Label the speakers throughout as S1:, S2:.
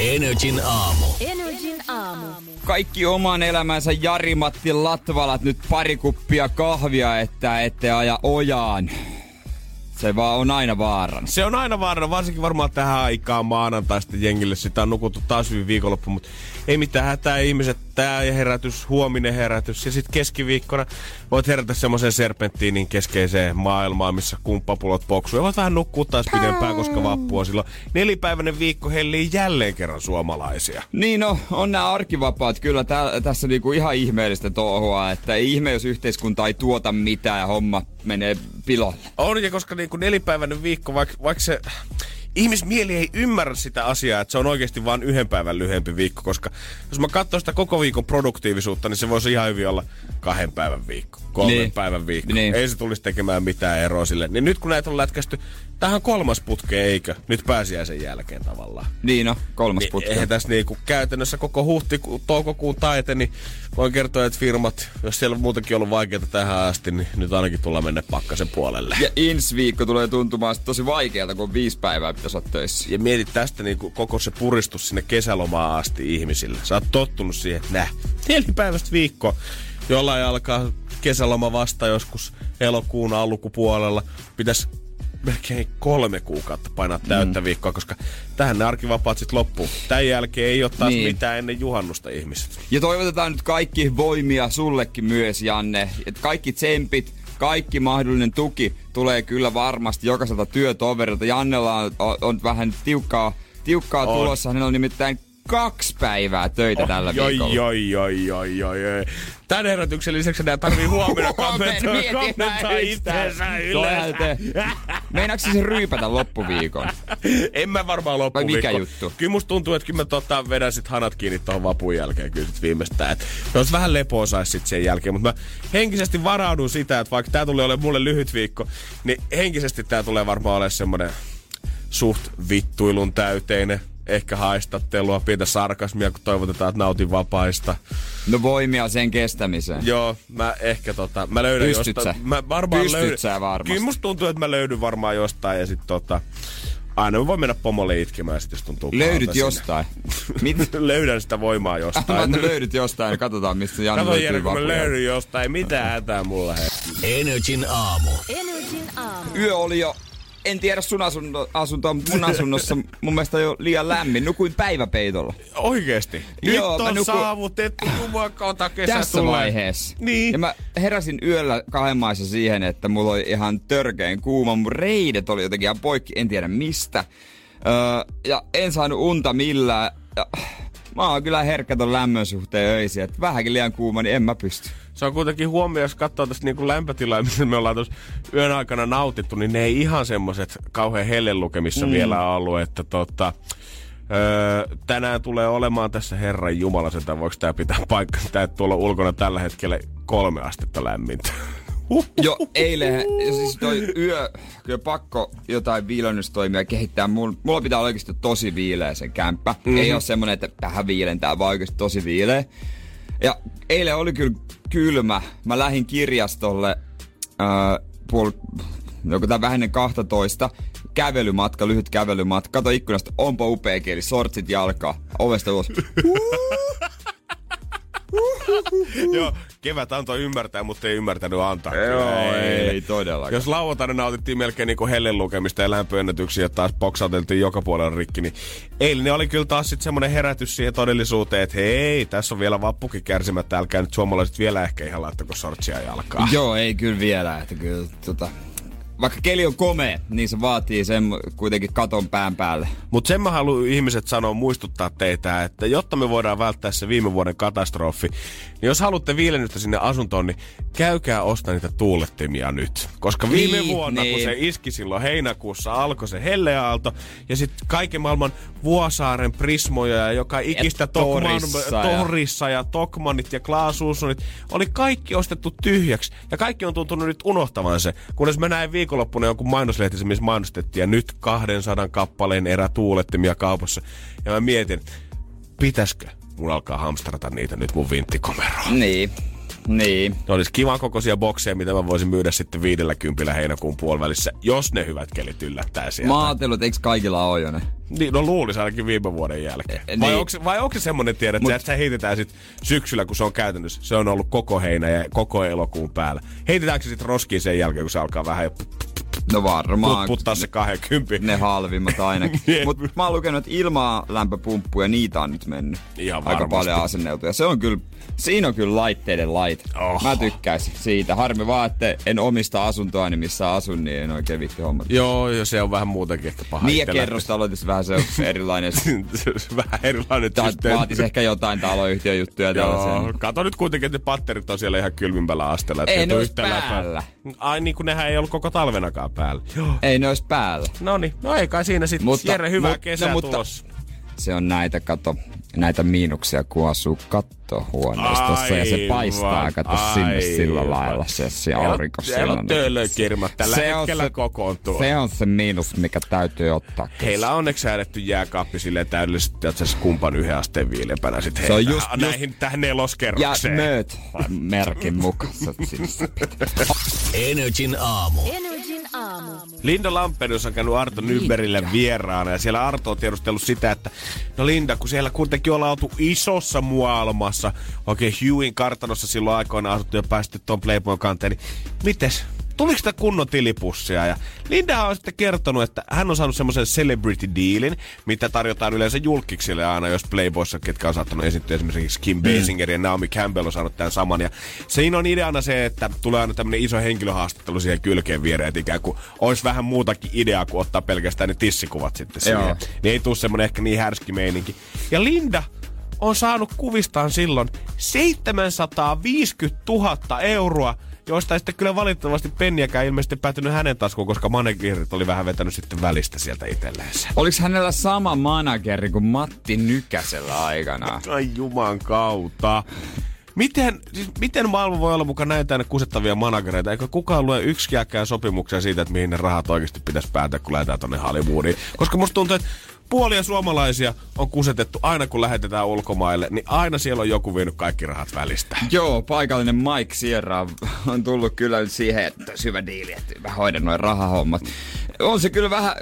S1: Energin aamu.
S2: Energin aamu.
S3: Kaikki oman elämänsä Jari-Matti Latvalat nyt pari kuppia kahvia, että ette aja ojaan. Se vaan on aina vaaran.
S4: Se on aina vaarana, varsinkin varmaan tähän aikaan maanantaista jengille. Sitä on nukuttu taas hyvin viikonloppu, mutta ei mitään hätää ihmiset. Tää herätys, huominen herätys ja sitten keskiviikkona voit herätä semmoiseen serpenttiinin keskeiseen maailmaan, missä kumppapulot poksuu. Ja voit vähän nukkua taas pidempään, koska vappu on silloin. Nelipäiväinen viikko hellii jälleen kerran suomalaisia.
S3: Niin no, on nämä arkivapaat kyllä tä- tässä niinku ihan ihmeellistä touhua, että ei ihme, jos yhteiskunta ei tuota mitään ja homma menee pilolle.
S4: On, ja koska niinku nelipäiväinen viikko, vaikka vaik se ihmismieli ei ymmärrä sitä asiaa, että se on oikeasti vain yhden päivän lyhyempi viikko, koska jos mä katson sitä koko viikon produktiivisuutta, niin se voisi ihan hyvin olla kahden päivän viikko, kolmen
S3: Niin.
S4: päivän viikko.
S3: Niin.
S4: Ei se tulisi tekemään mitään eroa sille. Niin nyt kun näitä on lätkästy, tähän kolmas putke, eikö? Nyt pääsiäisen jälkeen tavallaan.
S3: Niin no, kolmas
S4: Niin,
S3: putki.
S4: eihän tässä niinku käytännössä koko huhti, toukokuun taite, niin voin kertoa, että firmat, jos siellä on muutenkin ollut vaikeaa tähän asti, niin nyt ainakin tullaan mennä pakkasen puolelle.
S3: Ja ensi viikko tulee tuntumaan tosi vaikealta, kun viisi päivää pitäisi olla töissä.
S4: Ja mietit tästä niin koko se puristus sinne kesälomaan asti ihmisille. Sä oot tottunut siihen, että näh, nelipäiväistä viikko. Jollain alkaa kesäloma vasta joskus elokuun alkupuolella. Pitäisi melkein kolme kuukautta painaa täyttä mm. viikkoa, koska tähän ne arkivapaat sitten loppuu. Tämän jälkeen ei ole taas
S3: Niin.
S4: niin. mitään ennen juhannusta ihmiset.
S3: Ja toivotetaan nyt kaikki voimia sullekin myös, Janne. Et kaikki tsempit, kaikki mahdollinen tuki tulee kyllä varmasti jokaiselta työtoverilta. Jannella on, on, on vähän tiukkaa, tiukkaa
S4: On.
S3: tulossa. Hänellä on nimittäin kaksi päivää töitä tällä
S4: Joi,
S3: viikolla.
S4: joi, joi, joi, joi, joi. Tän herätyksen lisäksi nää tarvii huomenna kommentoida,
S3: yhtään.
S4: itseensä ylös.
S3: Meinaatko se ryypätä loppuviikon?
S4: En mä varmaan
S3: Vai
S4: loppuviikko.
S3: mikä juttu?
S4: Kyllä musta tuntuu, että kyllä mä tota, vedän sit hanat kiinni tuohon vapun jälkeen kyllä sit viimeistään. Et jos vähän lepoa sais sit sen jälkeen, mutta mä henkisesti varaudun sitä, että vaikka tää tulee olemaan mulle lyhyt viikko, niin henkisesti tää tulee varmaan olemaan semmonen suht vittuilun täyteinen. Ehkä haistattelua, pientä sarkasmia, kun toivotetaan, että nautin vapaista.
S3: No voimia sen kestämiseen.
S4: Joo, mä ehkä tota, mä löydän
S3: Pystyt
S4: jostain.
S3: sä?
S4: Mä varmaan
S3: Pystyt
S4: löydän.
S3: sä varmasti?
S4: Kyllä musta tuntuu, että mä löydyn varmaan jostain ja sit tota, aina mä voin mennä pomolle itkemään sit, jos tuntuu
S3: Löydyt jostain. Mit?
S4: Löydän sitä voimaa
S3: Mä
S4: jostain.
S3: ajattelin, löydyt jostain ja katsotaan, mistä Janne
S4: Kato
S3: löytyy
S4: Jere, kun mä löydyn jostain, mitä hätää mulla he.
S1: Energin aamu.
S2: Energin aamu.
S3: Yö oli jo, en tiedä sun asunto, asuntoa, mutta mun asunnossa mun mielestä jo liian lämmin. Nukuin päiväpeitolla.
S4: Oikeesti? Nyt
S3: Joo,
S4: on
S3: nuku-
S4: saavutettu jumakauta kesä
S3: Tässä
S4: tulee.
S3: vaiheessa.
S4: Niin.
S3: Ja mä heräsin yöllä kahden maissa siihen, että mulla oli ihan törkeen kuuma. Mun reidet oli jotenkin ihan poikki, en tiedä mistä. Öö, ja en saanut unta millään. Ja, mä oon kyllä herkkä ton lämmön suhteen öisin, että vähänkin liian kuuma, niin en mä pysty.
S4: Se on kuitenkin huomio, jos katsoo tästä niinku lämpötilaa, missä me ollaan tuossa yön aikana nautittu, niin ne ei ihan semmoset kauhean hellelukemissa mm. vielä ollut, että tota, öö, tänään tulee olemaan tässä Herran Jumala, että voiko tää pitää paikkaa, tää tuolla ulkona tällä hetkellä kolme astetta lämmintä.
S3: Jo eilen, siis toi yö, kyllä pakko jotain viilennystoimia kehittää. Mulla, mulla pitää olla oikeasti tosi viileä se kämppä. Mm-hmm. Ei ole semmonen, että vähän viilentää, vaan oikeasti tosi viileä. Ja eilen oli kyllä kylmä. Mä lähdin kirjastolle äh, puol, joku tää vähän ennen 12. Kävelymatka, lyhyt kävelymatka. Kato ikkunasta, onpa upea kieli, sortsit jalkaa, ovesta ulos.
S4: Joo, kevät antoi ymmärtää, mutta ei ymmärtänyt antaa.
S3: Joo,
S4: Kyllä,
S3: ei todellakaan.
S4: Jos lauantaina nautittiin melkein niinku hellen lukemista ja lämpöennätyksiä ja taas boksauteltiin joka puolella rikki, niin eilen oli kyllä taas sitten semmoinen herätys siihen todellisuuteen, että hei, tässä on vielä vappukin kärsimättä, älkää nyt suomalaiset vielä ehkä ihan laittako sortsia jalkaa.
S3: Joo, ei kyllä vielä, että kyllä tota, vaikka keli on komea, niin se vaatii sen kuitenkin katon pään päälle.
S4: Mutta sen mä haluan ihmiset sanoa, muistuttaa teitä, että jotta me voidaan välttää se viime vuoden katastrofi, niin jos haluatte viilennystä sinne asuntoon, niin käykää ostaa niitä tuulettimia nyt. Koska viime
S3: Niin,
S4: vuonna, kun
S3: niin.
S4: se iski silloin heinäkuussa, alkoi se helleaalto, ja sitten kaiken maailman Vuosaaren prismoja ja joka ikistä Tokman,
S3: Torissa ja-
S4: Torissa ja Tokmanit ja Klaas Ulssonit oli kaikki ostettu tyhjäksi. Ja kaikki on tuntunut nyt unohtavan se. Kunnes mä näin viikonloppuna jonkun mainoslehtisen, missä mainostettiin ja nyt 200 kappaleen erä tuulettimia kaupassa. Ja mä mietin, pitäisikö mun alkaa hamstrata niitä nyt mun vinttikomeroon.
S3: Niin. Niin.
S4: Ne olisi kivan kokoisia bokseja, mitä mä voisin myydä sitten 50 heinäkuun puolivälissä, jos ne hyvät kelit yllättää sieltä.
S3: Mä ajattelin, että eikö kaikilla ole jo ne?
S4: Niin, no luulis ainakin viime vuoden jälkeen.
S3: Eh,
S4: Vai,
S3: niin.
S4: onko, vai onko se semmonen tiedä, että
S3: Mut-
S4: se heitetään sit syksyllä, kun se on käytännössä, se on ollut koko heinä ja koko elokuun päällä. Heitetäänkö se sitten roskiin sen jälkeen, kun se alkaa vähän jo
S3: No varmaan.
S4: puttaa se 20?
S3: Ne halvimmat ainakin.
S4: Jep.
S3: Mutta mä oon lukenut, että ilmaa lämpöpumppuja, niitä on nyt mennyt
S4: Ihan
S3: aika
S4: varmasti.
S3: paljon asenneltu. Ja se on kyllä, siinä on kyllä laitteiden laite.
S4: Oho.
S3: Mä tykkäisin siitä. Harmi vaan, että en omista asuntoa, niin missä asun, niin en oikein vitti hommat.
S4: Joo, jo se on vähän muutakin ehkä paha.
S3: Niin ja
S4: itsellä.
S3: kerrostaloitus vähän se on erilainen.
S4: Vähän erilainen systeemi.
S3: vaatisi ehkä jotain taloyhtiön juttuja.
S4: Joo, kato nyt kuitenkin, että ne patterit on siellä ihan kylmimpällä asteella.
S3: Ei ne
S4: yhtään lämpöä.
S3: päällä.
S4: Ai niin kuin nehän ei ollut koko talvenakaan päällä. Joo.
S3: Ei ne ois päällä.
S4: No niin, no ei kai siinä sitten. Jere, hyvää
S3: mut-
S4: kesää
S3: no, mutta-
S4: tulossa.
S3: Se on näitä, kato, näitä miinuksia, kun asuu kattohuoneistossa ja se
S4: Aivan,
S3: paistaa, kato sinne sillä
S4: aivan.
S3: lailla se, se
S4: Siellä on-
S3: aurinko
S4: Siellä on töölökirmat tällä
S3: Se on
S4: hetkellä
S3: se-
S4: kokoontuu.
S3: Se on se miinus, mikä täytyy ottaa.
S4: Heillä on onneksi säädetty jääkaappi silleen täydellisesti, että se kumpan yhden asteen viileämpänä sit
S3: Se on
S4: heitä
S3: just- just-
S4: näihin tähän
S3: Ja
S4: neloskerrokseen.
S3: mööt merkin mukaan.
S1: Energin aamu.
S2: Energin aamu.
S4: Linda Lampenius on käynyt Arto Nyberille vieraana ja siellä Arto on tiedustellut sitä, että no Linda, kun siellä kuitenkin ollaan oltu isossa maailmassa, oikein Hewin kartanossa silloin aikoina asuttu ja päästy tuon Playboyn kanteen, niin mites? Tuliko sitä kunnon tilipussia? Ja Linda on sitten kertonut, että hän on saanut semmoisen celebrity dealin, mitä tarjotaan yleensä julkiksille aina, jos Playboyssa, ketkä on saattanut esiintyä esimerkiksi Kim Basinger ja Naomi Campbell on saanut tämän saman. Ja siinä on ideana se, että tulee aina tämmöinen iso henkilöhaastattelu siihen kylkeen viereen, että ikään kuin olisi vähän muutakin ideaa kuin ottaa pelkästään ne tissikuvat sitten siihen.
S3: Joo.
S4: Niin ei tule semmoinen ehkä niin härski meininki. Ja Linda on saanut kuvistaan silloin 750 000 euroa, joista ei sitten kyllä valitettavasti penniäkään ilmeisesti päätynyt hänen taskuun, koska managerit oli vähän vetänyt sitten välistä sieltä itselleensä.
S3: Oliko hänellä sama manageri kuin Matti Nykäsellä aikanaan?
S4: Ai juman kautta. Miten, siis miten maailma voi olla mukaan näin tänne kusettavia managereita? Eikö kukaan lue yksikään sopimuksia siitä, että mihin ne rahat oikeasti pitäisi päätä, kun lähdetään tonne Hollywoodiin? Koska musta tuntuu, että puolia suomalaisia on kusetettu aina kun lähetetään ulkomaille, niin aina siellä on joku vienyt kaikki rahat välistä.
S3: Joo, paikallinen Mike Sierra on tullut kyllä nyt siihen, että syvä diili, että mä hoidan noin rahahommat. On se kyllä vähän,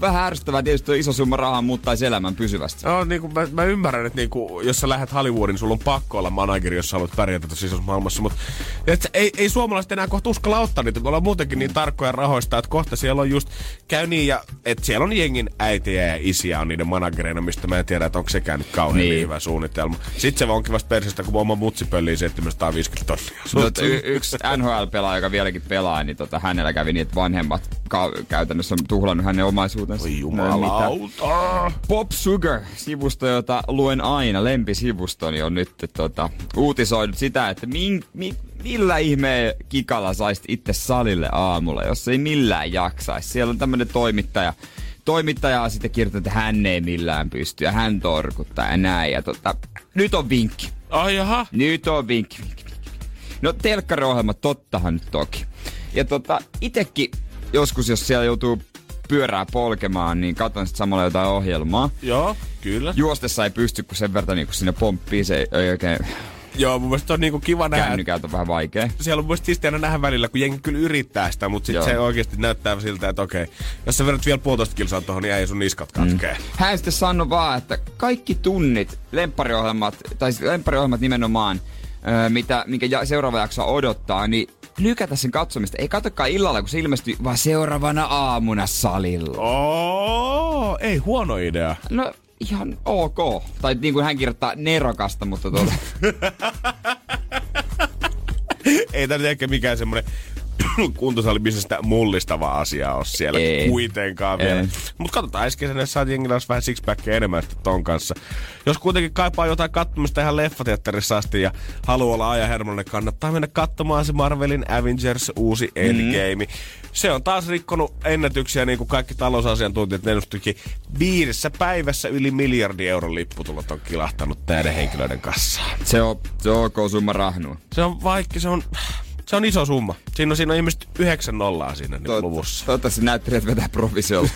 S3: vähän ärsyttävää, tietysti iso summa rahaa muuttaisi elämän pysyvästi.
S4: No, niin kuin mä, mä, ymmärrän, että niin kuin, jos sä lähdet Hollywoodiin, niin sulla on pakko olla manageri, jos sä haluat pärjätä tuossa isossa maailmassa. Mutta et, ei, ei suomalaiset enää kohta uskalla ottaa niitä. Me ollaan muutenkin niin tarkkoja rahoista, että kohta siellä on just, käy niin, ja, että siellä on jengin äitiä ja isiä on niiden managereina, mistä mä en tiedä, että onko sekään nyt kauhean niin. Hyvä suunnitelma. Sitten se onkin vasta persestä, kun oma mutsi pöllii 750 tonnia.
S3: Mutta y- yksi NHL-pelaaja, joka vieläkin pelaa, niin tota, hänellä kävi niin, että vanhemmat ka- käytännössä on tuhlannut hänen omaisuutensa.
S4: Oi
S3: Mitä?
S4: jumalauta.
S3: Pop Sugar, sivusto, jota luen aina, lempisivustoni on nyt tota, uutisoinut sitä, että min, mi, millä ihmeen kikalla saisit itse salille aamulla, jos ei millään jaksaisi. Siellä on tämmönen toimittaja, toimittaja on sitten kirjoittanut, että hän ei millään pysty ja hän torkuttaa ja näin. Ja tota, nyt on vinkki.
S4: Ai jaha.
S3: Nyt on vinkki, vinkki, vinkki. No telkkariohjelma, tottahan nyt toki. Ja tota, itekin joskus, jos siellä joutuu pyörää polkemaan, niin katon sitten samalla jotain ohjelmaa.
S4: Joo, kyllä.
S3: Juostessa ei pysty, kun sen verran niin kun sinne pomppii, se ei, ei oikein
S4: Joo, mun mielestä on niinku kiva nähdä,
S3: kännykältä on vähän vaikea.
S4: siellä on mun mielestä siistiä aina nähdä välillä, kun jengi kyllä yrittää sitä, mutta
S3: Joo.
S4: se oikeasti näyttää siltä, että okei, jos sä vedät vielä puolitoista kilsaa tuohon, niin ei sun niskat katkee. Mm.
S3: Hän sitten sanoi vaan, että kaikki tunnit, lemppariohjelmat, tai siis lemppariohjelmat nimenomaan, mitä, minkä ja, seuraava jakso odottaa, niin lykätä sen katsomista. Ei katsokaan illalla, kun se ilmestyy, vaan seuraavana aamuna salilla.
S4: Oo, ei huono idea.
S3: No ihan ok. Tai niin kuin hän kirjoittaa nerokasta, mutta tuota,
S4: ei tämä ehkä mikään semmoinen kuntosalibisnestä mullistava asia ole siellä
S3: Ei.
S4: kuitenkaan vielä.
S3: Ei.
S4: Mutta katsotaan ensi kesänä, saat jengillä vähän sixpackia enemmän sitten ton kanssa. Jos kuitenkin kaipaa jotain katsomista ihan leffateatterissa asti ja haluaa olla ajan hermollinen, kannattaa mennä katsomaan se Marvelin Avengers uusi Endgame. Mm. Se on taas rikkonut ennätyksiä, niin kuin kaikki talousasiantuntijat ennustikin. Viidessä päivässä yli miljardi euron lipputulot on kilahtanut näiden henkilöiden kassaan.
S3: Se on, se on rahnua.
S4: Se on vaikka, se on, se on iso summa. Siinä on, siinä on ilmeisesti yhdeksän nollaa siinä niin luvussa.
S3: Toivottavasti näyttelijät vetää provisiolla.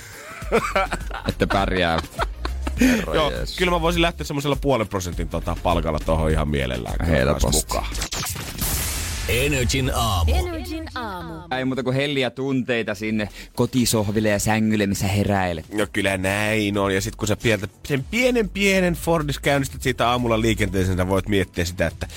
S3: että pärjää. Herra
S4: Joo,
S3: Jeesus.
S4: kyllä mä voisin lähteä semmoisella puolen prosentin tota, palkalla tohon ihan mielellään.
S3: Helposti.
S1: Energin aamu.
S2: Energin aamu.
S3: Ei muuta kuin helliä tunteita sinne kotisohville ja sängylle, missä heräilet.
S4: No kyllä näin on. Ja sitten kun sä pientä, sen pienen pienen Fordis käynnistät siitä aamulla liikenteeseen, sä voit miettiä sitä, että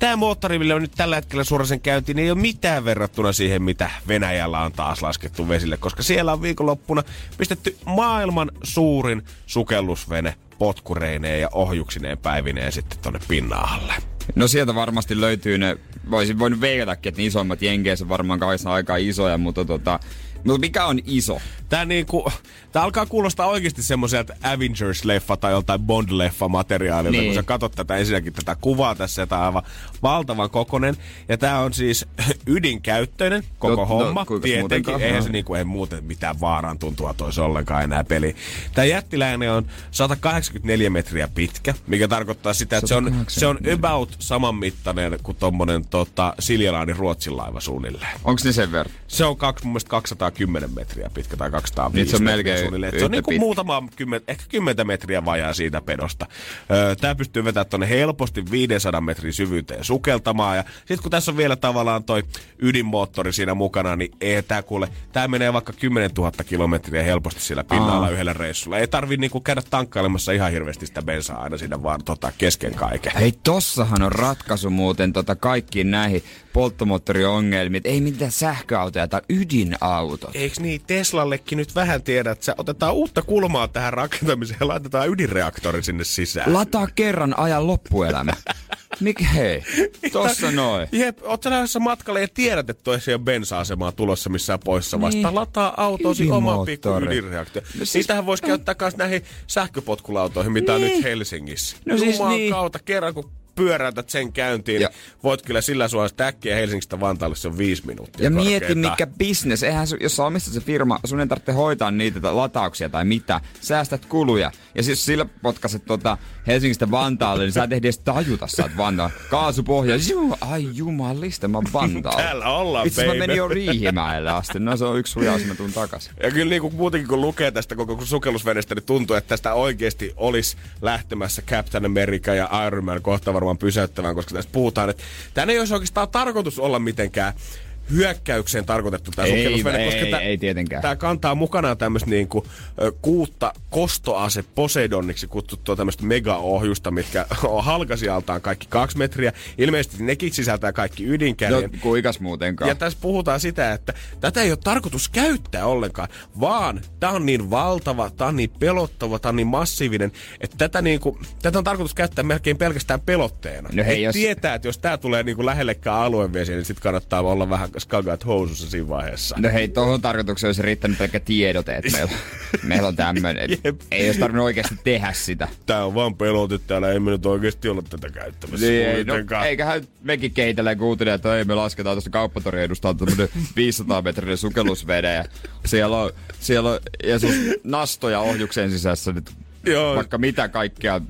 S4: Tämä moottori, millä on nyt tällä hetkellä suorasen käyntiin, ei ole mitään verrattuna siihen, mitä Venäjällä on taas laskettu vesille, koska siellä on viikonloppuna pistetty maailman suurin sukellusvene potkureineen ja ohjuksineen päivineen sitten tonne pinnan alle.
S3: No sieltä varmasti löytyy ne, voisin voinut veikatakin, että ne isommat jenkeissä varmaan kahdessa aika isoja, mutta tota, mutta mikä on iso?
S4: Tää, niinku, tää alkaa kuulostaa oikeasti semmoiselta Avengers-leffa tai joltain Bond-leffa materiaalilta,
S3: Niin.
S4: kun sä katsot tätä ensinnäkin tätä kuvaa tässä, tää on aivan valtavan kokonen. Ja tää on siis ydinkäyttöinen koko
S3: No, no,
S4: homma.
S3: kuinkas
S4: Tietenkin,
S3: muutenkaan?
S4: eihän
S3: No.
S4: se niinku, ei muuten mitään vaaran tuntua toisi ollenkaan enää peli. Tää jättiläinen on 184 metriä pitkä, mikä tarkoittaa sitä, että se on, se on
S3: 184.
S4: about saman mittainen kuin tommonen tota, Siljalaanin Ruotsin laiva suunnilleen.
S3: Onko ne sen verran?
S4: Se on kaksi, mun mielestä 210 metriä pitkä tai 205
S3: Niin, se on
S4: metriä
S3: melkein
S4: suunnilleen. Se on niin kuin muutama kymmen, ehkä 10 metriä vajaa siitä pedosta. Öö, Tämä pystyy vetämään tuonne helposti 500 metrin syvyyteen sukeltamaan. Ja sitten kun tässä on vielä tavallaan toi ydinmoottori siinä mukana, niin ei tää kuule, tää menee vaikka 10 000 kilometriä helposti sillä pinnalla
S3: Aa.
S4: yhdellä reissulla. Ei tarvi niinku käydä tankkailemassa ihan hirveästi sitä bensaa aina siinä vaan tota, kesken kaiken.
S3: Hei, tossahan on ratkaisu muuten tota kaikkiin näihin polttomoottoriongelmiin. Et Ei mitään sähköautoja tai ydinauto.
S4: Eiks niin, Teslallekin nyt vähän tiedä, että otetaan uutta kulmaa tähän rakentamiseen ja laitetaan ydinreaktori sinne sisään.
S3: Lataa kerran ajan loppuelämä. Mikä hei? Tossa noin.
S4: Jep, oot sä lähdössä matkalle ja tiedät, että toi ei ole bensa-asemaa tulossa missään poissa vasta.
S3: Niin.
S4: Lataa autosi oma pikku ydinreaktio.
S3: No siis-
S4: Siitähän voisi käyttää myös näihin sähköpotkulautoihin, mitä on
S3: Niin.
S4: nyt Helsingissä.
S3: No siis
S4: Jumalan
S3: niin.
S4: kautta, kerran kun pyöräytät sen käyntiin,
S3: Ja-
S4: niin voit kyllä sillä suorasta äkkiä Helsingistä Vantaalle, se on viisi minuuttia
S3: Ja mieti
S4: korkeintaan.
S3: mikä bisnes. Eihän su, jos sä omistat se firma, sun ei tarvitse hoitaa niitä ta- latauksia tai mitä. Säästät kuluja. Ja siis sillä potkaset tota Helsingistä Vantaalle, niin sä et edes tajuta, sä oot Vantaalla. Kaasupohja. Juu, ai jumalista, mä oon Vantaalla.
S4: Täällä ollaan,
S3: Itse mä menin jo Riihimäelle asti. No se on yksi huijaus, mä tuun takas.
S4: Ja kyllä niin kuin muutenkin kun lukee tästä koko sukellusvenestä, niin tuntuu, että tästä oikeasti olisi lähtemässä Captain America ja Iron Man kohta varmaan pysäyttävään, koska tästä puhutaan, että tämä ei olisi oikeastaan tarkoitus olla mitenkään hyökkäykseen tarkoitettu tämä
S3: Ei,
S4: sukellusvene,
S3: ei,
S4: koska tää,
S3: ei tietenkään.
S4: Tämä kantaa mukanaan tämmöistä niinku, ö, kuutta kostoase Poseidoniksi kutsuttua tämmöistä megaohjusta, mitkä on halkasijaltaan kaikki kaksi metriä. Ilmeisesti nekin sisältää kaikki
S3: No
S4: ydinkärjen.
S3: kuikas muutenkaan.
S4: Ja tässä puhutaan sitä, että tätä ei ole tarkoitus käyttää ollenkaan, vaan tämä on niin valtava, tämä on niin pelottava, tämä on niin massiivinen, että tätä, niinku, tätä on tarkoitus käyttää melkein pelkästään pelotteena.
S3: No hei,
S4: Et
S3: jos-
S4: tietää, että jos tämä tulee niinku lähellekään aluevesiä, niin sitten kannattaa olla vähän skagaat housussa siinä vaiheessa.
S3: No hei, tohon tarkoitukseen olisi riittänyt pelkkä tiedote, että meillä, meillä on tämmöinen. Ei olisi tarvinnut oikeasti tehdä sitä.
S4: Tää on vaan pelote, täällä ei me nyt oikeasti olla tätä käyttämässä.
S3: Niin, ei, no, eiköhän mekin kehitellä kuuntele, että ei me lasketaan tuosta kauppatorien edustaa tämmönen 500 metrinen sukellusvede ja siellä on, siellä on ja siis nastoja ohjuksen sisässä nyt
S4: Joo.
S3: vaikka mitä kaikkea.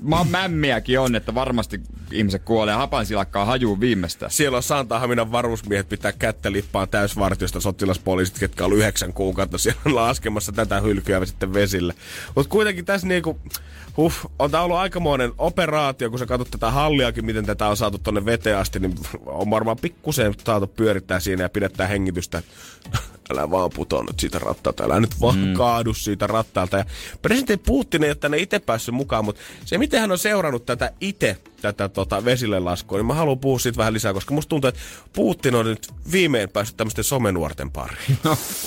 S3: Ma- mämmiäkin on, että varmasti ihmiset kuolee hapansilakkaa hajuu viimeistään.
S4: Siellä on Santahaminan varusmiehet pitää kättä lippaan täysvartiosta sotilaspoliisit, ketkä on yhdeksän kuukautta siellä laskemassa tätä hylkyä sitten vesille. Mutta kuitenkin tässä niinku, huh, on tää ollut aikamoinen operaatio, kun sä katsot tätä halliakin, miten tätä on saatu tonne veteen asti, niin on varmaan pikkusen saatu pyörittää siinä ja pidettää hengitystä. Älä vaan putoa nyt siitä rattaalta, älä nyt vaan mm. kaadu siitä rattaalta. Ja presidentti Putin ei ole tänne itse päässyt mukaan, mutta se miten hän on seurannut tätä itse tätä tota, vesille laskua, niin mä haluan puhua siitä vähän lisää, koska musta tuntuu, että Putin on nyt viimein päässyt tämmöisten somenuorten pariin.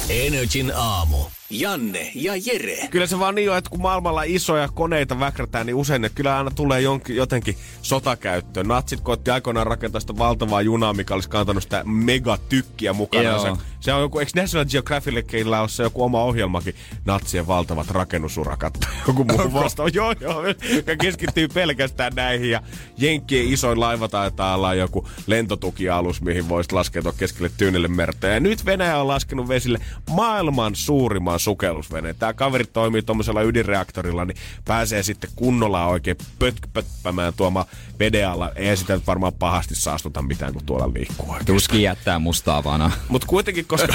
S1: Energin aamu. Janne ja Jere.
S4: Kyllä se vaan niin on, että kun maailmalla isoja koneita väkrätään, niin usein ne kyllä aina tulee jonkin, jotenkin sotakäyttöön. Natsit koitti aikoinaan rakentaa sitä valtavaa junaa, mikä olisi kantanut sitä megatykkiä mukana. Se, se on joku, eikö National Geographicilla ole se joku oma ohjelmakin, natsien valtavat rakennusurakat joku muu vasta. joo, joo, ja keskittyy pelkästään näihin. Ja Jenkkien isoin laiva taitaa olla joku lentotukialus, mihin voisi laskeutua keskelle Tyynelle merta. Ja nyt Venäjä on laskenut vesille maailman suurimman sukellusveneen. Tämä kaveri toimii tuommoisella ydinreaktorilla, niin pääsee sitten kunnolla oikein pötköpötpämään tuomaan veden alla. Ei sitä nyt varmaan pahasti saastuta mitään, kun tuolla liikkuu oikein.
S3: Tuskin jättää mustaa vana.
S4: Mutta kuitenkin, koska,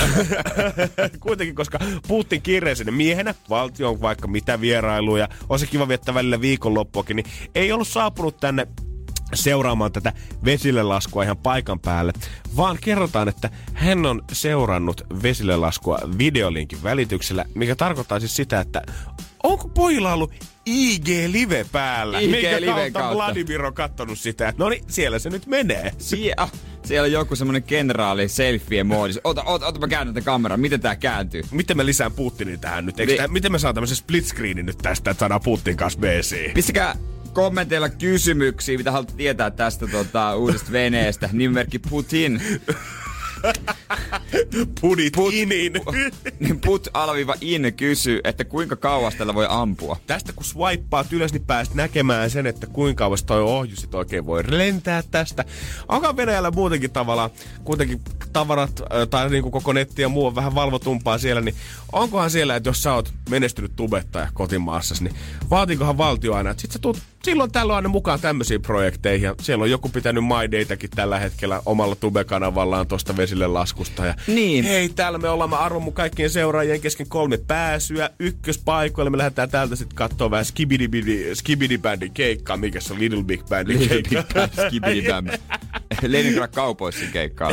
S4: kuitenkin, koska Putin sinne miehenä, valtio on vaikka mitä vierailuja, on se kiva viettää välillä viikonloppuakin, niin ei ollut saapunut tänne seuraamaan tätä vesille laskua ihan paikan päälle, vaan kerrotaan, että hän on seurannut vesille laskua videolinkin välityksellä, mikä tarkoittaa siis sitä, että onko pojilla ollut IG Live päällä?
S3: IG
S4: minkä
S3: Liven
S4: kautta,
S3: kautta.
S4: Vladimir on kattonut sitä. No niin, siellä se nyt menee.
S3: Sie- ah, siellä on joku semmonen kenraali selfien moodissa. Ota, ota, ota mä käännän tätä kameraa. Miten tää kääntyy?
S4: Miten mä lisään Putinin tähän nyt? Eikö
S3: Niin.
S4: tää, miten me saan tämmöisen split screenin nyt tästä, että saadaan Putin kanssa BC?
S3: Pistäkää kommenteilla kysymyksiä, mitä haluatte tietää tästä tota, uudesta veneestä. Nimimerkki Putin.
S4: Putinin.
S3: Niin put alviva in kysyy, että kuinka kauas tällä voi ampua.
S4: tästä kun swipeaat ylös, niin pääst näkemään sen, että kuinka kauas toi ohjus sit oikein voi lentää tästä. Onko Venäjällä muutenkin tavallaan, kuitenkin tavarat tai niin kuin koko netti ja muu on vähän valvotumpaa siellä, niin onkohan siellä, että jos sä oot menestynyt tubettaja kotimaassasi, niin vaatikohan valtio aina, että sit sä tuut silloin tällöin aina mukaan tämmöisiin projekteihin. Ja siellä on joku pitänyt MyDatakin tällä hetkellä omalla tube-kanavallaan tosta vesille laskusta. Ja
S3: Niin.
S4: hei, täällä me ollaan, mä arvon mun kaikkien seuraajien kesken kolme pääsyä, ykköspaikoille. Me lähdetään täältä sitten katsoa vähän Skibidi, Skibidi Bandin keikkaa, mikä se on Little Big Bandin
S3: Little
S4: keikka.
S3: Big Bang, skibidi bam. Leningrad kaupoissa keikkaa.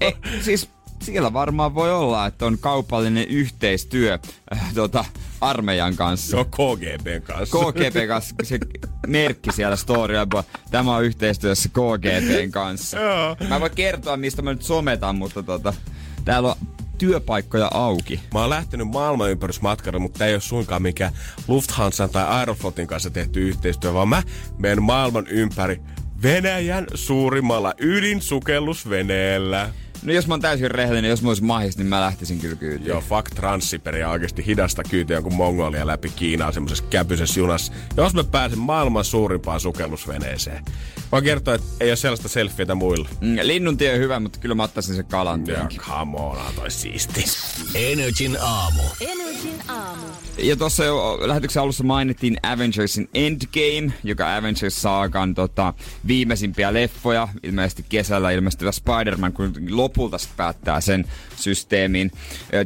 S3: e, siis siellä varmaan voi olla, että on kaupallinen yhteistyö äh, tota, armeijan kanssa.
S4: Se on KGBn kanssa.
S3: KGB kanssa, se merkki siellä storylla, tämä on yhteistyössä KGBn kanssa.
S4: Joo.
S3: Mä voin kertoa, mistä mä nyt sometan, mutta tota, täällä on työpaikkoja auki.
S4: Mä oon lähtenyt maailmanympärysmatkalle, mutta tää ei ole suinkaan mikään Lufthansa tai Aeroflotin kanssa tehty yhteistyö, vaan mä menen maailman ympäri Venäjän suurimmalla ydinsukellusveneellä.
S3: No jos mä oon täysin rehellinen, jos mä olisin mahis, niin mä lähtisin kyllä kyytiin.
S4: Joo, fuck Transsiberiaa oikeasti hidasta kyytiä kuin Mongolia läpi Kiinaa semmoisessa käpysessä junassa. Jos mä pääsen maailman suurimpaan sukellusveneeseen. Mä kertoa, että ei ole sellaista selfietä muilla.
S3: Mm, linnuntie on hyvä, mutta kyllä mä ottaisin sen kalan
S4: Ja come on, on toi siisti.
S1: Energin aamu.
S2: Energin aamu.
S3: Ja tuossa jo lähetyksen alussa mainittiin Avengersin Endgame, joka Avengers-saakan tota, viimeisimpiä leffoja. Ilmeisesti kesällä ilmestyvä Spider-Man, kun lopulta sit päättää sen systeemin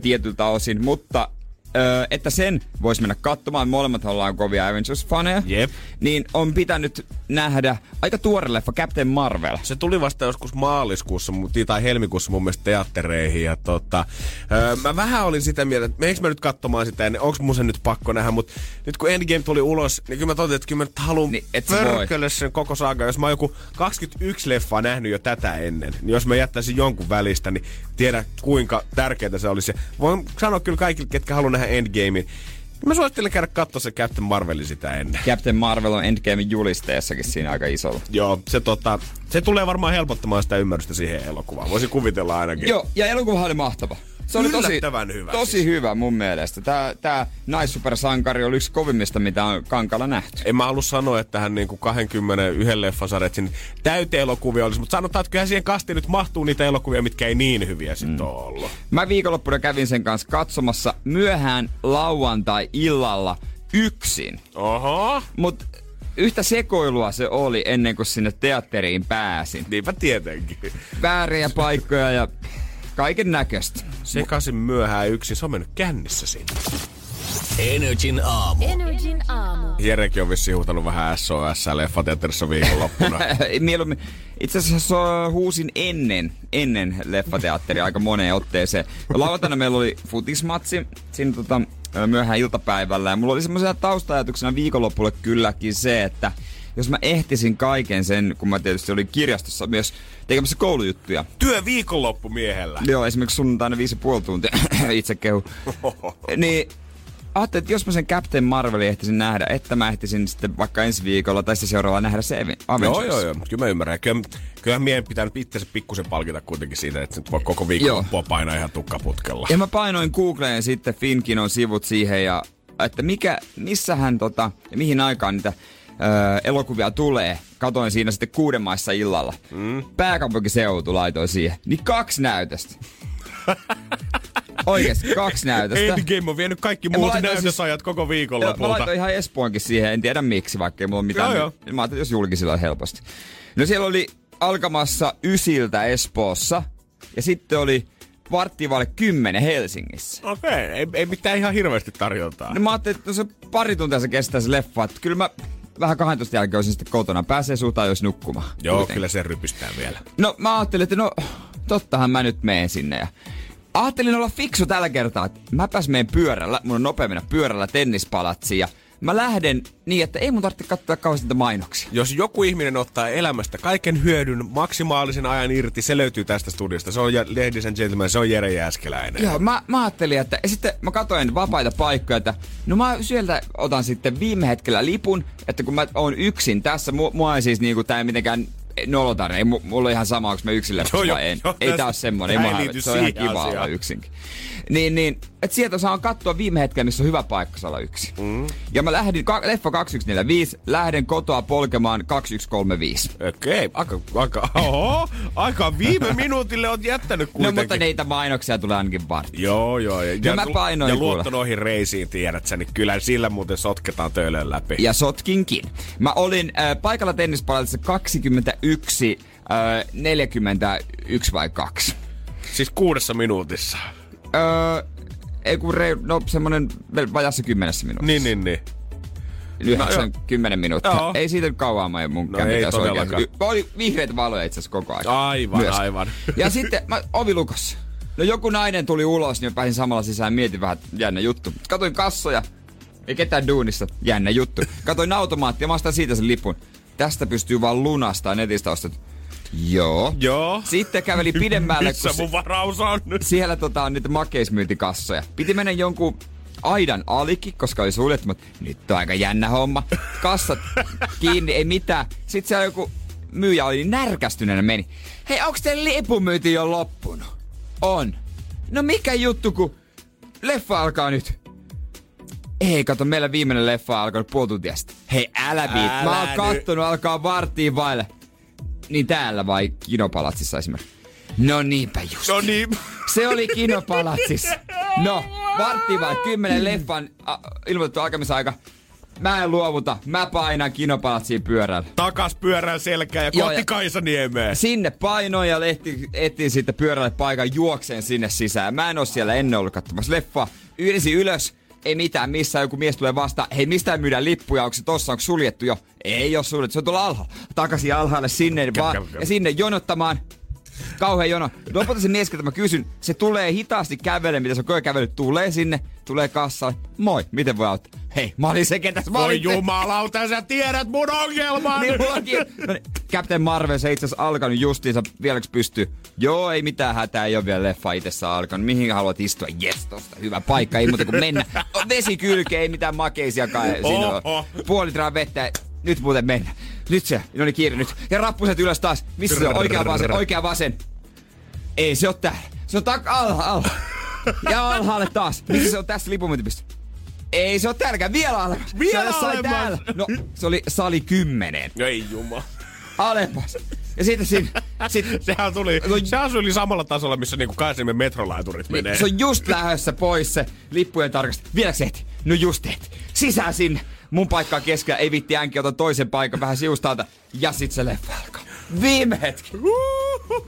S3: tietyltä osin. Mutta ö, että sen voisi mennä katsomaan, molemmat ollaan kovia Avengers-faneja,
S4: Jep.
S3: niin on pitänyt nähdä aika tuore leffa Captain Marvel.
S4: Se tuli vasta joskus maaliskuussa tai helmikuussa mun mielestä teattereihin. Ja tota, öö, mä vähän olin sitä mieltä, että meneekö mä nyt katsomaan sitä ennen, onko mun se nyt pakko nähdä, mutta nyt kun Endgame tuli ulos, niin kyllä mä totesin, että kyllä mä nyt haluan
S3: Niin,
S4: sen koko saaga. Jos mä oon joku 21 leffaa nähnyt jo tätä ennen, niin jos mä jättäisin jonkun välistä, niin tiedä kuinka tärkeää se olisi. Voin sanoa kyllä kaikille, ketkä haluaa nähdä Endgamein. Mä suosittelen käydä katsoa se Captain Marvelin sitä ennen.
S3: Captain Marvel on Endgamein julisteessakin siinä aika isolla.
S4: Joo, se, tota, se tulee varmaan helpottamaan sitä ymmärrystä siihen elokuvaan. Voisin kuvitella ainakin.
S3: Joo, ja elokuva oli mahtava. Se oli tosi,
S4: hyvä
S3: tosi
S4: siis.
S3: hyvä mun mielestä. Tää, tää naissupersankari oli yksi kovimmista, mitä on kankalla nähty.
S4: En mä halua sanoa, että hän niinku 21 leffasarjat täyteen elokuvia olisi, mutta sanotaan, että kyllähän siihen kastiin nyt mahtuu niitä elokuvia, mitkä ei niin hyviä sitten mm. ollut.
S3: Mä viikonloppuna kävin sen kanssa katsomassa myöhään lauantai-illalla yksin.
S4: Oho.
S3: Mut yhtä sekoilua se oli ennen kuin sinne teatteriin pääsin.
S4: Niinpä tietenkin.
S3: Vääriä paikkoja ja kaiken näköistä.
S4: Sekaisin myöhään yksin, se on mennyt kännissä sinne.
S1: Energin aamu.
S2: Energin aamu.
S4: Jerekin on vissiin huutanut vähän SOS leffateatterissa viikonloppuna.
S3: Mieluummin, itse asiassa so- huusin ennen, ennen leffateatteria aika moneen otteeseen. Lauantaina meillä oli futismatsi siinä tota, myöhään iltapäivällä ja mulla oli semmoisia taustaajatuksena viikonlopulle kylläkin se, että jos mä ehtisin kaiken sen, kun mä tietysti olin kirjastossa myös tekemässä koulujuttuja.
S4: Työ viikonloppu miehellä.
S3: Joo, esimerkiksi sunnuntaina viisi ja puoli tuntia, itse kehu. niin ajattelin, että jos mä sen Captain Marvelin ehtisin nähdä, että mä ehtisin sitten vaikka ensi viikolla tai sitten seuraavalla nähdä se Avengers.
S4: Joo, joo, joo. Kyllä mä ymmärrän. Kyllä, kyllähän miehen pitää nyt itse pikkusen palkita kuitenkin siitä, että nyt voi koko viikonloppua painaa ihan tukkaputkella.
S3: Ja mä painoin Googleen sitten Finkinon sivut siihen ja että mikä, missähän tota, ja mihin aikaan niitä öö, elokuvia tulee. Katoin siinä sitten kuuden maissa illalla. Mm. Pääkaupunkiseutu laitoin siihen. Niin kaksi näytöstä. Oikeesti, kaksi näytöstä.
S4: Endgame on vienyt kaikki muut
S3: laitoin
S4: näytösajat koko
S3: Joo,
S4: viikonlopulta.
S3: Mä laitoin ihan Espoonkin siihen, en tiedä miksi, vaikka ei mulla ole mitään.
S4: Joo, joo.
S3: Mä ajattelin, jos julkisilla on helposti. No siellä oli alkamassa ysiltä Espoossa, ja sitten oli varttivalle kymmenen Helsingissä.
S4: Okei, okay. ei, ei mitään ihan hirveästi tarjontaa.
S3: No mä ajattelin, että no se pari tuntia se kestää se leffa, että kyllä mä vähän 12 jälkeen olisin sitten kotona. Pääsee suutaan, jos nukkumaan.
S4: Joo,
S3: Kuitenkin.
S4: kyllä se rypistää vielä.
S3: No mä ajattelin, että no tottahan mä nyt meen sinne ja ajattelin olla fiksu tällä kertaa, että mäpäs meen pyörällä, mun on nopea mennä pyörällä tennispalatsiin ja mä lähden niin, että ei mun tarvitse katsoa kauheasti mainoksia.
S4: Jos joku ihminen ottaa elämästä kaiken hyödyn maksimaalisen ajan irti, se löytyy tästä studiosta. Se on ja- Ladies and Gentlemen, se on Jere Jääskeläinen.
S3: Joo, mä, mä ajattelin, että ja sitten mä katsoin vapaita paikkoja, että no mä sieltä otan sitten viime hetkellä lipun, että kun mä oon yksin tässä, mua, mua ei siis niinku tää ei mitenkään nolotan, ei mu- mulla on ihan sama, onko mä yksin
S4: joo,
S3: vai en.
S4: joo,
S3: ei
S4: tässä-
S3: tää ole semmonen, ei
S4: ei liity
S3: se on ihan kiva olla yksinkin. Niin, niin, että sieltä saan katsoa viime hetkellä, missä on hyvä paikka saa olla yksin. Mm. Ja mä lähdin, ka- leffa 2145, lähden kotoa polkemaan 2135.
S4: Okei, okay, aika, aika, oho, aika viime minuutille on jättänyt
S3: No
S4: kuitenkin.
S3: mutta niitä mainoksia tulee ainakin vartti.
S4: Joo, joo. Ja,
S3: No mä painoin
S4: Ja luotto noihin reisiin, tiedät sä, niin kyllä sillä muuten sotketaan töölön läpi.
S3: Ja sotkinkin. Mä olin äh, paikalla tennispalvelissa 21, äh, 41 vai 2.
S4: Siis kuudessa minuutissa.
S3: Öö, ei kun rei, no semmonen vajassa kymmenessä minuutissa.
S4: Niin, niin, niin.
S3: Yhdeksän,
S4: No,
S3: kymmenen minuuttia.
S4: Joo.
S3: Ei siitä nyt kauan mä mun
S4: No ei todellakaan.
S3: Y- Oli vihreitä valoja itse asiassa koko ajan.
S4: Aivan,
S3: Myös.
S4: aivan.
S3: Ja sitten mä, ovi lukossa. No joku nainen tuli ulos, niin mä pääsin samalla sisään mietin vähän, jännä juttu. Katoin kassoja, ei ketään duunissa, jännä juttu. Katoin automaattia, mä ostan siitä sen lipun. Tästä pystyy vaan lunastaa netistä ostet. Joo.
S4: Joo.
S3: Sitten käveli pidemmälle,
S4: Missä mun varaus on?
S3: siellä tota, on niitä makeismyyntikassoja. Piti mennä jonkun aidan alikin, koska oli suljettu, mutta nyt on aika jännä homma. Kassat kiinni, ei mitään. Sitten siellä joku myyjä oli niin närkästyneenä meni. Hei, onks teidän lipumyynti jo loppunut? On. No mikä juttu, kun leffa alkaa nyt? Ei, kato, meillä viimeinen leffa alkanut puoli tuntia sitten. Hei, älä viit. Mä oon kattonut, alkaa varttiin vaille. Niin täällä vai Kinopalatsissa esimerkiksi? No niinpä just.
S4: No niin.
S3: Se oli Kinopalatsissa. No, vartti vai kymmenen leffan a, ilmoitettu alkamisaika. Mä en luovuta. Mä painan Kinopalatsiin pyörällä.
S4: Takas pyörän selkää ja kohti Kaisaniemeen.
S3: Sinne painoin ja lehti, etsin sitten pyörälle paikan juokseen sinne sisään. Mä en oo siellä ennen ollut katsomassa leffa. Ylisin ylös. Ei mitään, missä joku mies tulee vastaan. Hei, mistä myydään lippuja? Onko se tossa? Onko suljettu jo? Ei oo suljettu. Se on tuolla alhaalla. Takaisin alhaalle sinne vaan.
S4: käp, käp.
S3: Ja sinne jonottamaan. Kauhean jono. Lopulta se mies, mä kysyn, se tulee hitaasti kävele, mitä se on kävellyt. Tulee sinne, tulee kassalle. Moi, miten voi auttaa? Hei, mä olin se, ketä mä
S4: Voi
S3: olin.
S4: jumalauta, sä tiedät mun ongelman!
S3: Niin mullakin. No niin, Captain Marvel, se itse asiassa alkanut justiinsa vieläks pystyy. Joo, ei mitään hätää, ei ole vielä leffa itsessä alkanut. Mihin haluat istua? Jes, tosta hyvä paikka, ei muuta kuin mennä. Vesi kylkeen, ei mitään makeisiakaan. Siinä on
S4: Oho.
S3: puoli vettä. Nyt muuten mennä. Nyt se, no niin kiire nyt. Ja rappuset ylös taas. Missä se on? Oikea vasen, oikea vasen. Ei se on täällä. Se on tak alha. Ja alhaalle taas. Missä se on tässä lipumyyntipiste? Ei se on täälläkään. Vielä alemmas.
S4: Vielä
S3: se oli
S4: alemmas.
S3: täällä. No, se oli sali 10
S4: Ei juma.
S3: alemmas. Ja sitten siinä, sit,
S4: Sehän tuli,
S3: No-
S4: sehän tuli samalla tasolla, missä niinku Kaisanimen metrolaiturit menee.
S3: se on just lähdössä pois se lippujen tarkasti. Vieläks ehti? No just ehti. Sisään sinne. Mun paikkaa keskellä. Ei vitti äänkin, otan toisen paikan vähän siustaalta. Ja sit se leffa alkaa. Viime hetki.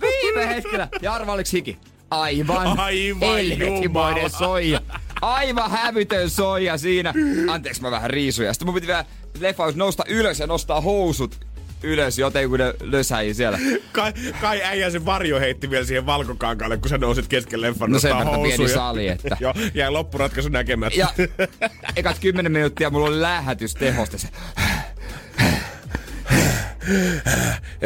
S3: Viime hetkellä. Ja arva oliks hiki? Aivan.
S4: Aivan jumala.
S3: soija. Aivan hävytön soija siinä. Anteeksi mä vähän riisuja. Sitten mun piti vielä leffa nousta ylös ja nostaa housut ylös, joten kun ne lösäi siellä.
S4: Kai, kai äijä sen varjo heitti vielä siihen valkokankaalle, kun sä nousit kesken leffan
S3: No sen pieni sali, että-
S4: Joo, jäi loppuratkaisu näkemättä.
S3: Ja ekat kymmenen minuuttia mulla oli lähetys tehosta se.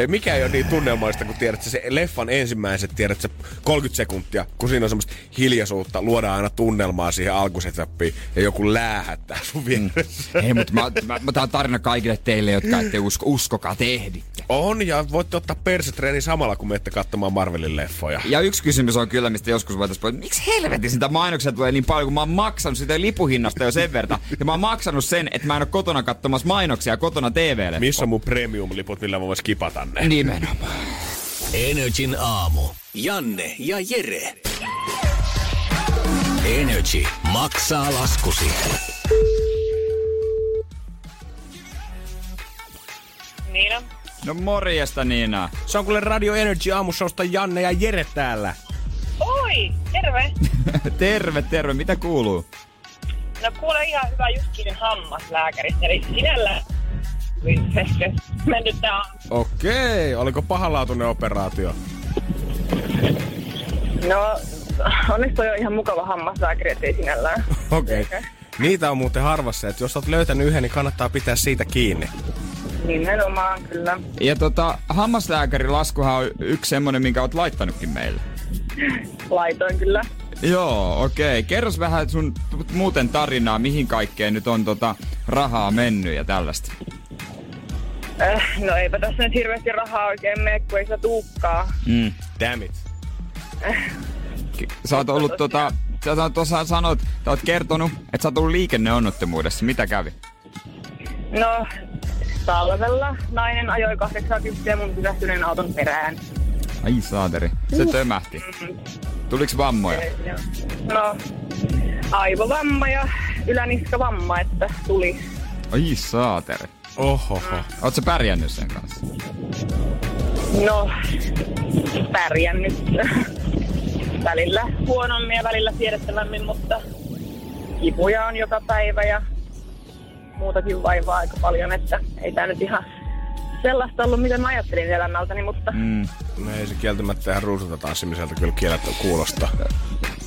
S4: Mikä ei ole niin tunnelmallista, kun tiedät se leffan ensimmäiset, tiedät sä 30 sekuntia, kun siinä on semmoista hiljaisuutta, luodaan aina tunnelmaa siihen alkusetappiin ja joku läähättää sun vieressä.
S3: Hei, mutta mä, mä, mä, tää on tarina kaikille teille, jotka ette usko. Uskokaa, te ehditte.
S4: On, ja voitte ottaa persetreeni samalla, kun menette katsomaan Marvelin leffoja.
S3: Ja yksi kysymys on kyllä, mistä joskus voitaisiin puhua, miksi helvetin sitä mainoksia tulee niin paljon, kun mä oon maksanut sitä lipuhinnasta jo sen verran. Ja mä oon maksanut sen, että mä en ole kotona katsomassa mainoksia kotona TVlle.
S4: Missä on mun premium-liput, millä mä vois kipata ne?
S3: Nimenomaan.
S1: Energin aamu. Janne ja Jere. Energy maksaa laskusi.
S5: Niina.
S3: No morjesta Niina.
S4: Se on kuule Radio Energy aamushowsta Janne ja Jere täällä.
S5: Oi, terve.
S3: terve, terve. Mitä kuuluu?
S5: No kuule ihan hyvä justkin hammaslääkäristä, eli sinällä mennyt tää.
S4: Okei, oliko pahanlaatuinen operaatio?
S5: No, onneksi toi on ihan mukava hammaslääkäri, ettei sinällään.
S4: Okei. Okay. Niitä on muuten harvassa, että jos olet löytänyt yhden, niin kannattaa pitää siitä kiinni.
S5: Nimenomaan, kyllä.
S3: Ja tota, hammaslääkärilaskuhan on yksi semmonen, minkä oot laittanutkin meille.
S5: Laitoin kyllä.
S3: Joo, okei. Okay. Kerros vähän sun muuten tarinaa, mihin kaikkeen nyt on tota rahaa mennyt ja tällaista.
S5: Äh, no eipä tässä nyt hirveästi rahaa oikein mene, kun ei sitä tuukkaa.
S3: Mm.
S4: Damn it.
S3: Sä oot ollut tota, sä oot tuossa sanot, sä oot kertonut, että sä oot ollut liikenneonnettomuudessa. Mitä kävi?
S5: No, talvella nainen ajoi 80 mun pysähtyneen auton perään.
S3: Ai saateri. Se tömähti. Tuliks vammoja?
S5: No, aivovamma ja yläniskavamma, että tuli.
S3: Ai saateri.
S4: Oho.
S3: Oot sä pärjännyt sen kanssa?
S5: No, pärjännyt. välillä huonommin ja välillä siedettävämmin, mutta kipuja on joka päivä ja muutakin vaivaa aika paljon, että ei tämä nyt ihan sellaista ollut, mitä mä ajattelin elämältäni, mutta
S3: Mm.
S4: No ei se kieltämättä ihan ruusuta tanssimiselta kyllä kiellettä kuulostaa.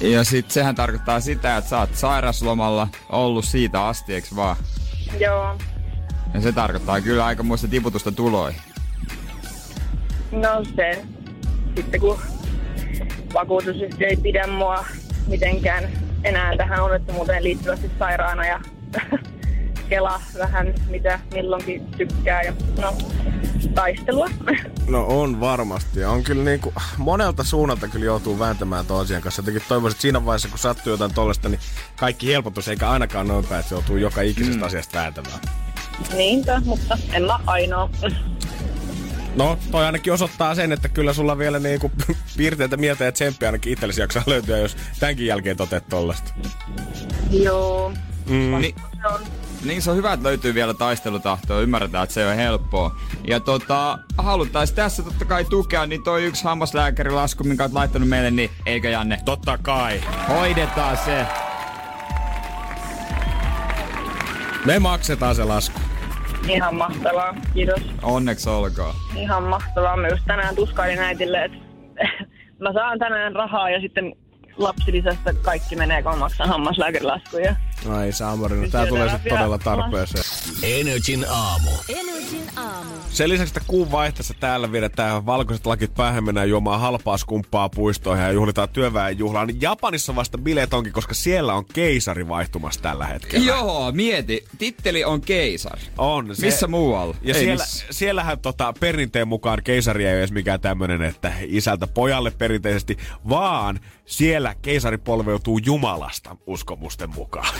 S3: Ja sit sehän tarkoittaa sitä, että sä oot sairaslomalla ollut siitä asti, eiks vaan?
S5: joo.
S3: Ja se tarkoittaa kyllä aikamoista tiputusta tuloihin.
S5: No se, sitten kun vakuutusyhtiö ei pidä mua mitenkään enää tähän onnettomuuteen liittyvästi sairaana ja kela vähän mitä milloinkin tykkää ja no taistelua.
S4: No on varmasti. On kyllä niinku, monelta suunnalta kyllä joutuu vääntämään tuon asian kanssa. Jotenkin toivoisin, että siinä vaiheessa, kun sattuu jotain tollasta, niin kaikki helpotus, eikä ainakaan noin päin, että se joutuu joka ikisestä mm. asiasta vääntämään.
S5: Niinpä, mutta en mä ainoa.
S4: No, toi ainakin osoittaa sen, että kyllä sulla vielä niinku piirteitä mieltä ja tsemppiä ainakin itsellesi jaksaa löytyä, jos tämänkin jälkeen toteat tollasta.
S5: Joo.
S4: Mm.
S3: Ni- niin se on hyvä, että löytyy vielä taistelutahtoa. Ymmärretään, että se on helppoa. Ja tota, haluttaisiin tässä totta kai tukea, niin toi yksi hammaslääkärilasku, minkä oot laittanut meille, niin eikö Janne?
S4: Totta kai.
S3: Hoidetaan se.
S4: Me maksetaan se lasku.
S5: Ihan mahtavaa. Kiitos.
S3: Onneksi olkoon.
S5: Ihan mahtavaa. Mä just tänään tuskailin äitille, että mä saan tänään rahaa ja sitten lapsilisästä kaikki menee, kun maksan hammaslääkärilaskuja.
S4: Ai Samari, no tää tulee sitten todella tarpeeseen.
S1: Energin aamu.
S2: Energin aamu.
S4: Sen lisäksi, että kuun vaihteessa täällä vedetään valkoiset lakit päähän, mennään juomaan halpaa skumppaa puistoihin ja juhlitaan työväenjuhlaa, niin Japanissa vasta bileet onkin, koska siellä on keisari vaihtumassa tällä hetkellä.
S3: Joo, mieti. Titteli on keisari.
S4: On. Se,
S3: Missä muualla?
S4: Ja
S3: Ei
S4: siellä,
S3: missä.
S4: siellähän tota, perinteen mukaan keisari ei ole edes mikään tämmönen, että isältä pojalle perinteisesti, vaan siellä keisari polveutuu Jumalasta uskomusten mukaan.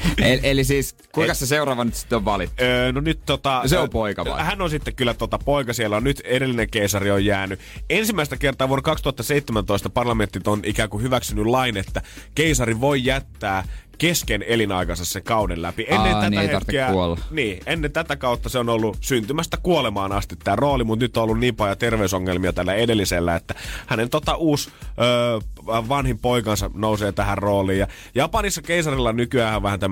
S3: Eli, eli siis, kuinka se seuraava nyt sitten on valittu?
S4: Öö, no nyt tota...
S3: Se on poika vai?
S4: Hän on sitten kyllä tota poika, siellä on nyt edellinen keisari on jäänyt. Ensimmäistä kertaa vuonna 2017 parlamentti on ikään kuin hyväksynyt lain, että keisari voi jättää kesken elinaikansa sen kauden läpi. Ennen
S3: Aa,
S4: tätä
S3: niin
S4: hetkeä,
S3: kuolla.
S4: Niin, ennen tätä kautta se on ollut syntymästä kuolemaan asti tämä rooli, mutta nyt on ollut niin paljon terveysongelmia tällä edellisellä, että hänen tota uusi öö, vanhin poikansa nousee tähän rooliin. Ja Japanissa keisarilla nykyään on vähän tämmöinen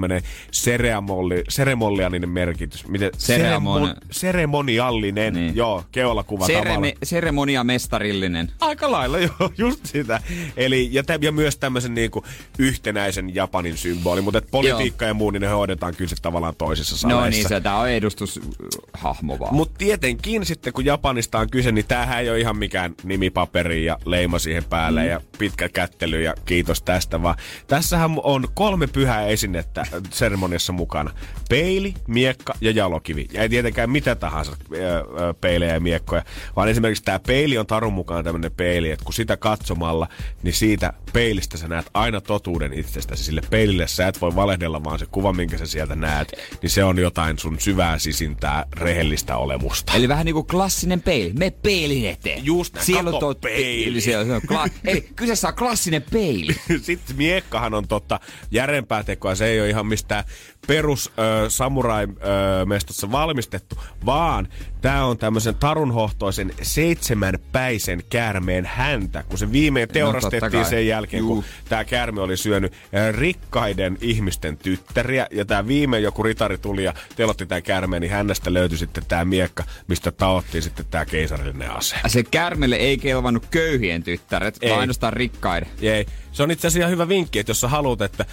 S4: seremoli, seremoniallinen merkitys. Miten?
S3: Seremon-
S4: Seremon- seremoniallinen,
S3: Niin.
S4: joo, keulakuva
S3: Seremi, seremonia mestarillinen.
S4: Aika lailla, joo, just sitä. Eli, ja, tä, ja myös tämmöisen niinku yhtenäisen Japanin symboli mutta politiikka ja muu, niin ne hoidetaan kyllä sitten tavallaan toisissa saleissa.
S3: No niin, se tää on edustushahmo vaan.
S4: Mutta tietenkin sitten, kun Japanista on kyse, niin tämähän ei ole ihan mikään nimipaperi ja leima siihen päälle mm. ja pitkä kättely ja kiitos tästä, vaan tässähän on kolme pyhää esinettä seremoniassa mukana. Peili, miekka ja jalokivi. Ja ei tietenkään mitä tahansa öö, peilejä ja miekkoja, vaan esimerkiksi tämä peili on tarun mukaan tämmöinen peili, että kun sitä katsomalla, niin siitä peilistä sä näet aina totuuden itsestäsi. Sille peilille sä et voi valehdella, vaan se kuva, minkä sä sieltä näet, niin se on jotain sun syvää sisintää, rehellistä olemusta.
S3: Eli vähän niinku klassinen peili. Me peilin eteen.
S4: Just näin,
S3: Siellä on tuo
S4: peili.
S3: Siellä, se on kla- Eli kyseessä on klassinen peili.
S4: Sitten miekkahan on totta järempää tekoa. Se ei ole ihan mistään perus äh, samurai-mestossa valmistettu, vaan tämä on tämmöisen tarunhohtoisen seitsemänpäisen käärmeen häntä, kun se viimein teurastettiin
S3: No,
S4: sen jälkeen,
S3: Juu.
S4: kun tämä käärme oli syönyt äh, rikkaiden ihmisten tyttäriä. Ja tämä viimein joku ritari tuli ja telotti tämä käärmeen, niin hänestä löytyi sitten tämä miekka, mistä taottiin sitten tämä keisarillinen ase.
S3: Se kärmelle ei kelvannut köyhien tyttäret,
S4: Ei.
S3: vaan ainoastaan rikkaiden.
S4: Ei. Se on itse asiassa ihan hyvä vinkki, että jos sä haluat, että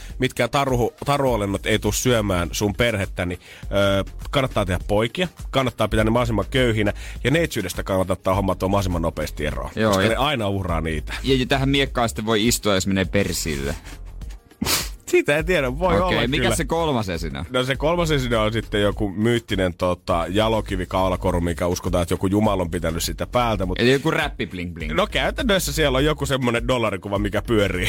S4: taru, taruolennot ei tule syömään sun perhettä, niin öö, kannattaa tehdä poikia, kannattaa pitää ne mahdollisimman köyhinä, ja neitsyydestä kannattaa ottaa hommat on mahdollisimman nopeasti eroon,
S3: Joo,
S4: koska
S3: ja-
S4: ne aina uhraa niitä.
S3: Ja tähän miekkaan sitten voi istua, jos menee persille.
S4: Siitä ei tiedä, voi
S3: Okei,
S4: olla
S3: mikä
S4: kyllä.
S3: se kolmas esine on?
S4: No se kolmas esine on sitten joku myyttinen tota, jalokivi kaulakoru, mikä uskotaan, että joku jumala on pitänyt sitä päältä. Mutta
S3: Eli joku räppi bling bling.
S4: No käytännössä siellä on joku semmonen dollarikuva, mikä pyörii.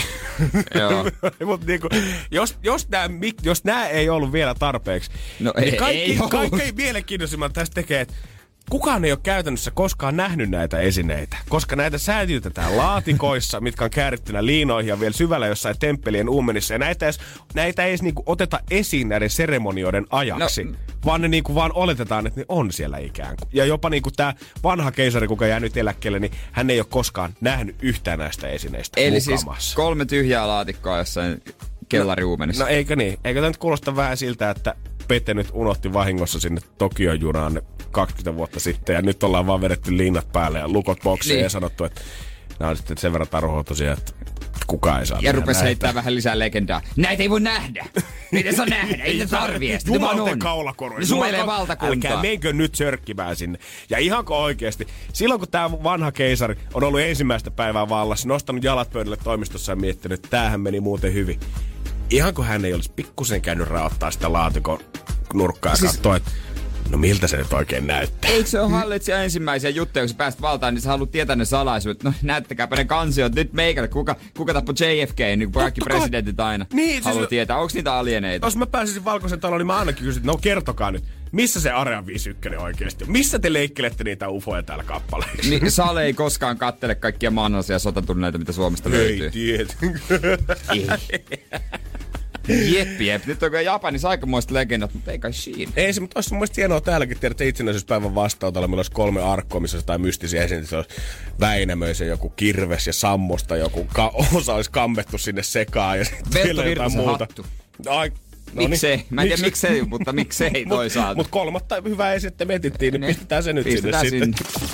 S3: Joo.
S4: Mut niinku, jos, jos, nämä, jos nää ei ollut vielä tarpeeksi,
S3: No
S4: niin
S3: ei-
S4: kaikki,
S3: ei ollut.
S4: kaikkein mielenkiintoisimmat tästä tekee, että kukaan ei ole käytännössä koskaan nähnyt näitä esineitä, koska näitä säilytetään laatikoissa, mitkä on käärittynä liinoihin ja vielä syvällä jossain temppelien uumenissa. Ja näitä, edes, näitä ei edes niinku oteta esiin näiden seremonioiden ajaksi,
S3: No,
S4: no, vaan ne niinku vaan oletetaan, että ne on siellä ikään kuin. Ja jopa niinku tämä vanha keisari, kuka jää nyt eläkkeelle, niin hän ei ole koskaan nähnyt yhtään näistä esineistä
S3: Eli siis
S4: mukamassa.
S3: kolme tyhjää laatikkoa jossain kellariuumenissa.
S4: No eikö niin? Eikö tämä nyt kuulosta vähän siltä, että Pete nyt unohti vahingossa sinne Tokion junaan 20 vuotta sitten ja nyt ollaan vaan vedetty liinat päälle ja lukot boksiin
S3: Niin.
S4: ja sanottu, että nämä on sitten sen verran tarhoitusia, että kukaan ei saa
S3: ja rupesi heittää vähän lisää legendaa. Näitä ei voi nähdä. Niitä saa nähdä. Ei niitä tarvii.
S4: Jumalten kaulakoru.
S3: Ne suojelee valtakuntaa.
S4: Älkää menkö nyt sörkkimään sinne. Ja ihanko oikeasti, silloin kun tämä vanha keisari on ollut ensimmäistä päivää vallassa, nostanut jalat pöydälle toimistossa ja miettinyt, että tämähän meni muuten hyvin. Ihan kun hän ei olisi pikkusen käynyt raottaa sitä laatikon nurkkaa
S3: Siis-
S4: katsoa, että no miltä se nyt oikein näyttää.
S3: Eikö se ole hallitsija ensimmäisiä juttuja, kun sä pääst valtaan, niin sä haluat tietää ne salaisuudet. No näyttäkääpä ne kansiot nyt meikälle. Kuka, kuka tappoi JFK, niin kuin kaikki presidentit aina
S4: Niin, siis-
S3: haluaa tietää. Onko niitä alieneita?
S4: Jos mä pääsisin valkoisen taloon, niin mä ainakin kysyisin, että no kertokaa nyt, missä se Area 51 oikeasti on? Missä te leikkelette niitä ufoja täällä kappaleissa?
S3: Niin Sale ei koskaan kattele kaikkia maanalaisia sotatunneita, mitä Suomesta
S4: Ei
S3: löytyy.
S4: tiedä.
S3: Ei. Jep, jep. Nyt on kyllä Japanissa aikamoista legendat, mutta ei kai siinä.
S4: Ei se, mutta olisi mun mielestä hienoa täälläkin tiedä, että itsenäisyyspäivän vastaanotolla meillä olisi kolme arkkoa, missä jotain mystisiä esineitä. Se olisi Väinämöisen joku kirves ja sammosta, joku ka- osa olisi kammettu sinne sekaan ja sitten jotain
S3: Virtasen
S4: muuta.
S3: hattu.
S4: Ai,
S3: Miksei? Mä en tiedä miksei, mutta miksei toisaalta.
S4: Mutta kolmatta hyvää esinettä me etittiin, niin
S3: Ne.
S4: pistetään se nyt
S3: Pistetään
S4: sinne,
S3: sinne.
S4: sitten.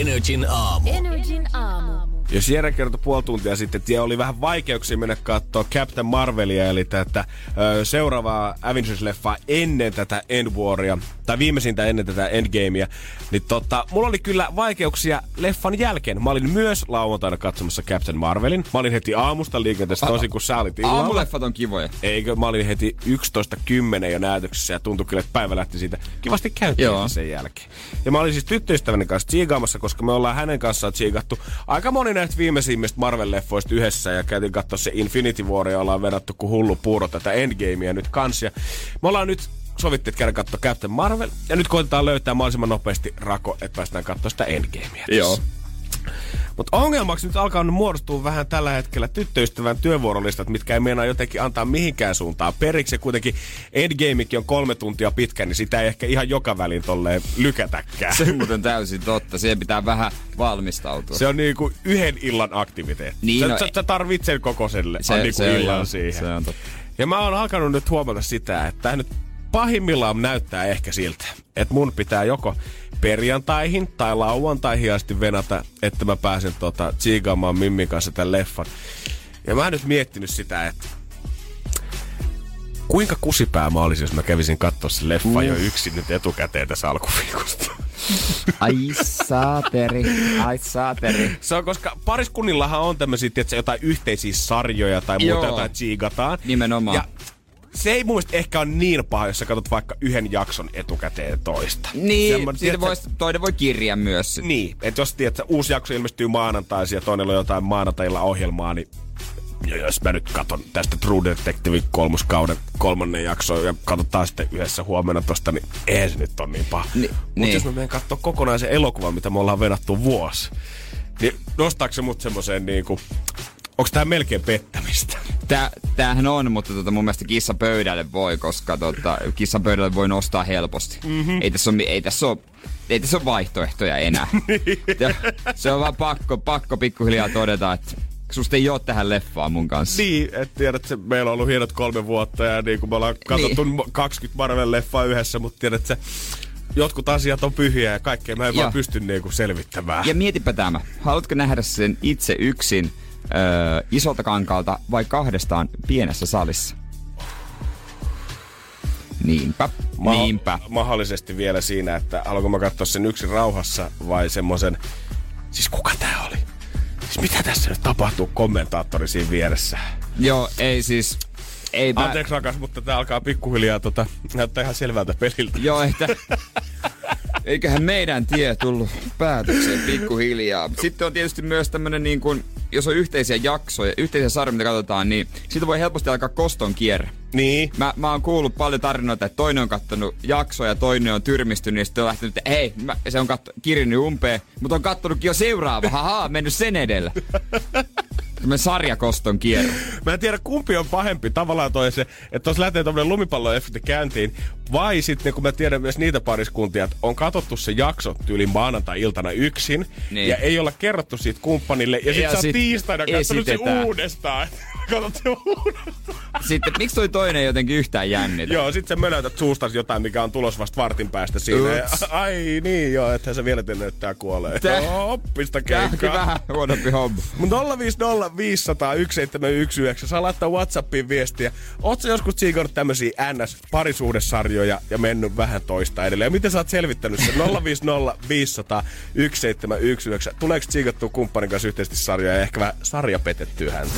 S1: Energin aamu.
S2: Energin aamu.
S4: Jos Jere kertoi puoli tuntia sitten, että oli vähän vaikeuksia mennä katsoa Captain Marvelia, eli tätä ö, seuraavaa Avengers-leffaa ennen tätä End Waria, tai viimeisintä ennen tätä Endgamea, niin tota, mulla oli kyllä vaikeuksia leffan jälkeen. Mä olin myös lauantaina katsomassa Captain Marvelin. Mä olin heti aamusta liikenteessä, tosi kun sä olit illalla.
S3: Aamuleffat on kivoja.
S4: Eikö? Mä olin heti 11.10 jo näytöksessä ja tuntui kyllä, että päivä lähti siitä kivasti käyntiin
S3: Joo.
S4: sen jälkeen. Ja mä olin siis tyttöystäväni kanssa tsiigaamassa, koska me ollaan hänen kanssaan tsiigattu aika moni näistä viimeisimmistä Marvel-leffoista yhdessä ja käytiin katsoa se Infinity War ja ollaan vedetty kuin hullu puuro tätä Endgamea nyt kans. Ja me ollaan nyt sovittiin, että käydään katsoa Captain Marvel ja nyt koitetaan löytää mahdollisimman nopeasti rako, että päästään katsoa sitä Endgamea.
S3: Joo.
S4: Mutta ongelmaksi nyt alkaa muodostua vähän tällä hetkellä tyttöystävän työvuorolistat, mitkä ei meinaa jotenkin antaa mihinkään suuntaan periksi. Kuitenkin Endgamekin on kolme tuntia pitkä, niin sitä ei ehkä ihan joka välin tolleen lykätäkään.
S3: Se on muuten täysin totta. Siihen pitää vähän valmistautua.
S4: Se on niinku yhden illan aktiviteetti.
S3: Niin,
S4: sä,
S3: no-
S4: sä, sä tarvitset koko selle,
S3: Se-
S4: niinku
S3: se on
S4: illan
S3: joo,
S4: siihen.
S3: se on totta.
S4: Ja mä oon alkanut nyt huomata sitä, että nyt pahimmillaan näyttää ehkä siltä, että mun pitää joko perjantaihin tai lauantaihin asti venata, että mä pääsen tota, tsiigaamaan Mimmin kanssa tämän leffan. Ja mä oon nyt miettinyt sitä, että kuinka kusipää mä olisin, jos mä kävisin katsoa se leffa jo yksin nyt etukäteen tässä alkuviikosta.
S3: Ai saateri, ai saateri.
S4: Se on, koska pariskunnillahan on tämmöisiä, tiedätkö, jotain yhteisiä sarjoja tai muuta,
S3: Joo.
S4: jotain tsiigataan.
S3: Nimenomaan.
S4: Ja se ei mun mielestä ehkä ole niin paha, jos sä katsot vaikka yhden jakson etukäteen toista.
S3: Niin,
S4: Semmoinen,
S3: siitä
S4: tiedätkö,
S3: vois, toinen voi kirjaa myös. sit.
S4: Niin, että jos tiedät, että uusi jakso ilmestyy maanantaisin ja toinen on jotain maanantailla ohjelmaa, niin ja jos mä nyt katon tästä True Detective kolmoskauden kolmannen jakso ja katsotaan sitten yhdessä huomenna tosta, niin eihän se nyt on niin paha.
S3: Ni-
S4: Mutta
S3: niin.
S4: jos mä menen katsoa kokonaisen elokuvan, mitä me ollaan venattu vuosi, niin nostaako se mut semmoiseen niinku, onko tää melkein pettämistä?
S3: Tää, tämähän on, mutta tota, mun mielestä kissa pöydälle voi, koska tota, kissa pöydälle voi nostaa helposti. Mm-hmm. Ei tässä ole, ei tässä ole ei tässä ole vaihtoehtoja enää. Ja se on vaan pakko, pakko pikkuhiljaa todeta, että susta ei ole tähän leffaan mun kanssa.
S4: Niin, että tiedät, että meillä on ollut hienot kolme vuotta ja niin kuin me ollaan katsottu niin. 20 Marvel-leffaa yhdessä, mutta tiedät, että jotkut asiat on pyhiä ja kaikkea mä en
S3: Joo.
S4: vaan pysty niinku selvittämään.
S3: Ja mietipä tämä. Haluatko nähdä sen itse yksin öö, isolta kankaalta vai kahdestaan pienessä salissa? Niinpä,
S4: Ma-
S3: niinpä.
S4: Mahdollisesti vielä siinä, että haluanko mä katsoa sen yksin rauhassa vai semmoisen... Siis kuka tää oli? Siis mitä tässä nyt tapahtuu kommentaattori siinä vieressä?
S3: Joo, ei siis... Ei mä,
S4: Anteeksi rakas, mutta tää alkaa pikkuhiljaa tota, näyttää ihan selvältä peliltä.
S3: Joo, että... Eiköhän meidän tie tullut päätökseen pikkuhiljaa. Sitten on tietysti myös tämmönen niin kuin, jos on yhteisiä jaksoja, yhteisiä sarjoja, mitä katsotaan, niin siitä voi helposti alkaa koston kierre.
S4: Niin.
S3: Mä, mä oon kuullut paljon tarinoita, että toinen on kattonut jaksoja ja toinen on tyrmistynyt ja sitten on lähtenyt, että hei, mä, se on katto, kirjannut umpeen, mutta on kattonutkin jo seuraava, haha, mennyt sen edellä. Tämmönen sarjakoston kierre.
S4: Mä en tiedä kumpi on pahempi tavallaan toi se, että jos lähtee tommonen lumipalloefekti käyntiin, vai sitten kun mä tiedän myös niitä pariskuntia, että on katsottu se jakso tyyli maanantai-iltana yksin,
S3: Niin.
S4: ja ei olla kerrottu siitä kumppanille, ja, sit
S3: Ja
S4: sä
S3: sit
S4: tiistaina katsonut se uudestaan. Katsot se uudestaan.
S3: Sitten, miksi toi toinen jotenkin yhtään jännitä?
S4: Joo, sit sä mönötät suustas jotain, mikä on tulos vasta vartin päästä siinä. Ja, ai niin, joo, että se vielä tiennyt, että tää kuolee.
S3: Tää-
S4: Joo, Oppista keikkaa.
S3: vähän huonompi homma.
S4: Mutta 050 500 1719 saa laittaa Whatsappiin viestiä. Ootko joskus tsiikannut tämmösiä NS-parisuudessarjoja ja mennyt vähän toista edelleen? Ja miten sä oot selvittänyt sen? 050 500 1719. Tuleeko tsiikattua kumppanin kanssa yhteisesti sarjoja ja ehkä vähän sarja petettyä häntä?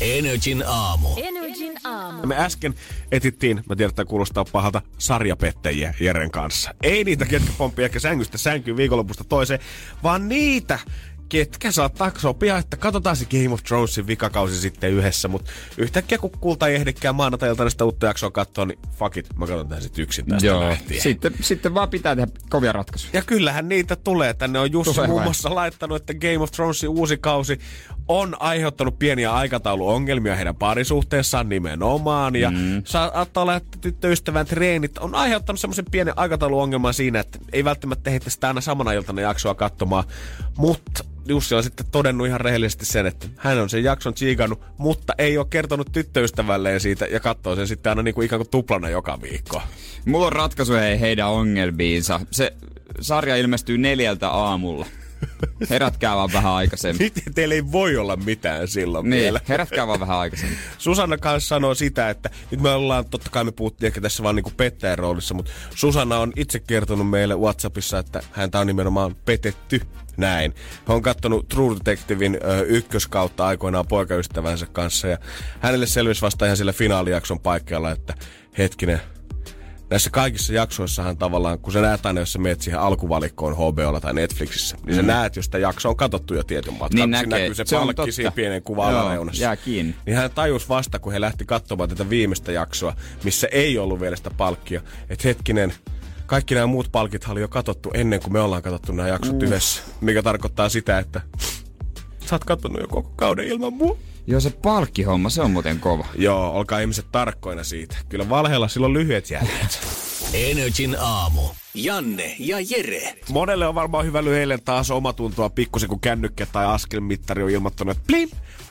S1: Energin aamu.
S2: Energin aamu.
S4: Me äsken etittiin, mä tiedän, että kuulostaa pahalta, sarjapettäjiä Jeren kanssa. Ei niitä, ketkä pomppii ehkä sängystä sänkyyn viikonlopusta toiseen, vaan niitä, ketkä saattaa sopia, että katsotaan se Game of Thronesin vikakausi sitten yhdessä, mutta yhtäkkiä kun kulta ei ehdikään maanantailta sitä uutta jaksoa katsoa, niin fuck it, mä katson tän sitten yksin tästä
S3: Joo.
S4: lähtien.
S3: Sitten, sitten vaan pitää tehdä kovia ratkaisuja.
S4: Ja kyllähän niitä tulee. Tänne on Jussi
S3: Tulee
S4: muun muassa laittanut, että Game of Thronesin uusi kausi on aiheuttanut pieniä aikatauluongelmia heidän parisuhteessaan nimenomaan. Ja mm. saattaa lähteä tyttöystävän treenit. On aiheuttanut semmoisen pienen aikatauluongelman siinä, että ei välttämättä heitä sitä aina samana iltana jaksoa katsomaan. Mutta Jussi on sitten todennut ihan rehellisesti sen, että hän on sen jakson tsiikannut, mutta ei ole kertonut tyttöystävälleen siitä ja katsoo sen sitten aina niin kuin ikään kuin tuplana joka viikko.
S3: Mulla on ratkaisu hei heidän ongelmiinsa. Se sarja ilmestyy neljältä aamulla. Herätkää vaan vähän aikaisemmin.
S4: Miten teillä ei voi olla mitään silloin
S3: Niin,
S4: vielä?
S3: herätkää vaan vähän aikaisemmin.
S4: Susanna kanssa sanoo sitä, että nyt me ollaan, totta kai me puhuttiin ehkä tässä vaan niinku pettäjän roolissa, mutta Susanna on itse kertonut meille Whatsappissa, että häntä on nimenomaan petetty näin. Hän on kattonut True Detectivein ö, ykköskautta aikoinaan poikaystävänsä kanssa ja hänelle selvisi vasta ihan sillä finaalijakson paikalla, että hetkinen, näissä kaikissa jaksoissahan tavallaan, kun sä näet aina, jos sä meet siihen alkuvalikkoon HBOlla tai Netflixissä, niin sä näet, jos sitä jakso on katsottu jo tietyn matkan.
S3: Niin näkee.
S4: näkyy se,
S3: Se
S4: palkki siinä pienen alareunassa.
S3: jää kiinni.
S4: Niin hän tajus vasta, kun he lähti katsomaan tätä viimeistä jaksoa, missä ei ollut vielä sitä palkkia, että hetkinen, kaikki nämä muut palkit oli jo katsottu ennen kuin me ollaan katsottu nämä jaksot yhdessä. Mikä tarkoittaa sitä, että sä oot katsonut jo koko kauden ilman mua.
S3: Joo, se palkkihomma, se on muuten kova.
S4: Joo, olkaa ihmiset tarkkoina siitä. Kyllä valheella silloin lyhyet jäljet.
S1: Energin aamu. Janne ja Jere.
S4: Monelle on varmaan hyvä eilen taas omatuntoa pikkusen, kun kännykkä tai askelmittari on ilmoittanut, että plim,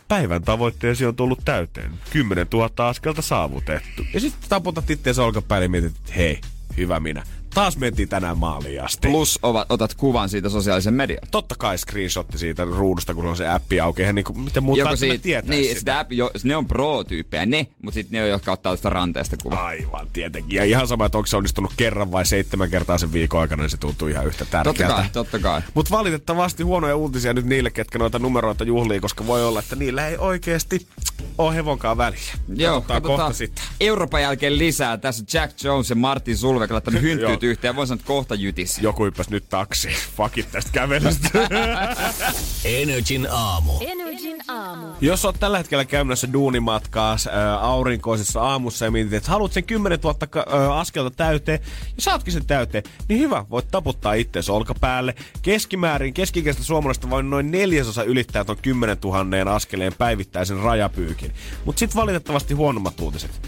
S4: päivän tavoitteesi on tullut täyteen. 10 000 askelta saavutettu. Ja sitten taputat itseäsi olkapäälle ja mietit, että hei, hyvä minä. Taas mentiin tänään maaliin asti.
S3: Plus ovat, otat kuvan siitä sosiaalisen median.
S4: Totta kai screenshotti siitä ruudusta, kun on se appi auki. Eihän niinku, miten muut
S3: Joku
S4: välttämättä
S3: siitä,
S4: tietää
S3: niin,
S4: sitä.
S3: sitä appi, jo, ne on pro-tyyppejä, ne, mutta sitten ne on, jotka ottaa tästä ranteesta kuvan.
S4: Aivan, tietenkin. Ja ihan sama, että onko se onnistunut kerran vai seitsemän kertaa sen viikon aikana, niin se tuntuu ihan yhtä
S3: Totta
S4: tärkeältä.
S3: kai, totta kai.
S4: Mutta valitettavasti huonoja uutisia nyt niille, ketkä noita numeroita juhlii, koska voi olla, että niillä ei oikeasti ole hevonkaan väliä.
S3: Joo,
S4: kohta sitten.
S3: Euroopan jälkeen lisää. Tässä Jack Jones ja Martin Sulvek laittanut hynttyyt. Yhteen. Voin sanoa, että kohta jytis.
S4: Joku hyppäsi nyt taksi. Fakit tästä kävelystä.
S1: Energin aamu.
S2: Energin aamu.
S4: Jos oot tällä hetkellä käymässä duunimatkaa ää, aurinkoisessa aamussa ja mietit, että haluat sen 10 000 ka- ää, askelta täyteen, ja saatkin sen täyteen, niin hyvä, voit taputtaa itseäsi olkapäälle. Keskimäärin keskikäistä suomalaista vain noin neljäsosa ylittää ton 10 000 askeleen päivittäisen rajapyykin. Mutta sitten valitettavasti huonommat uutiset.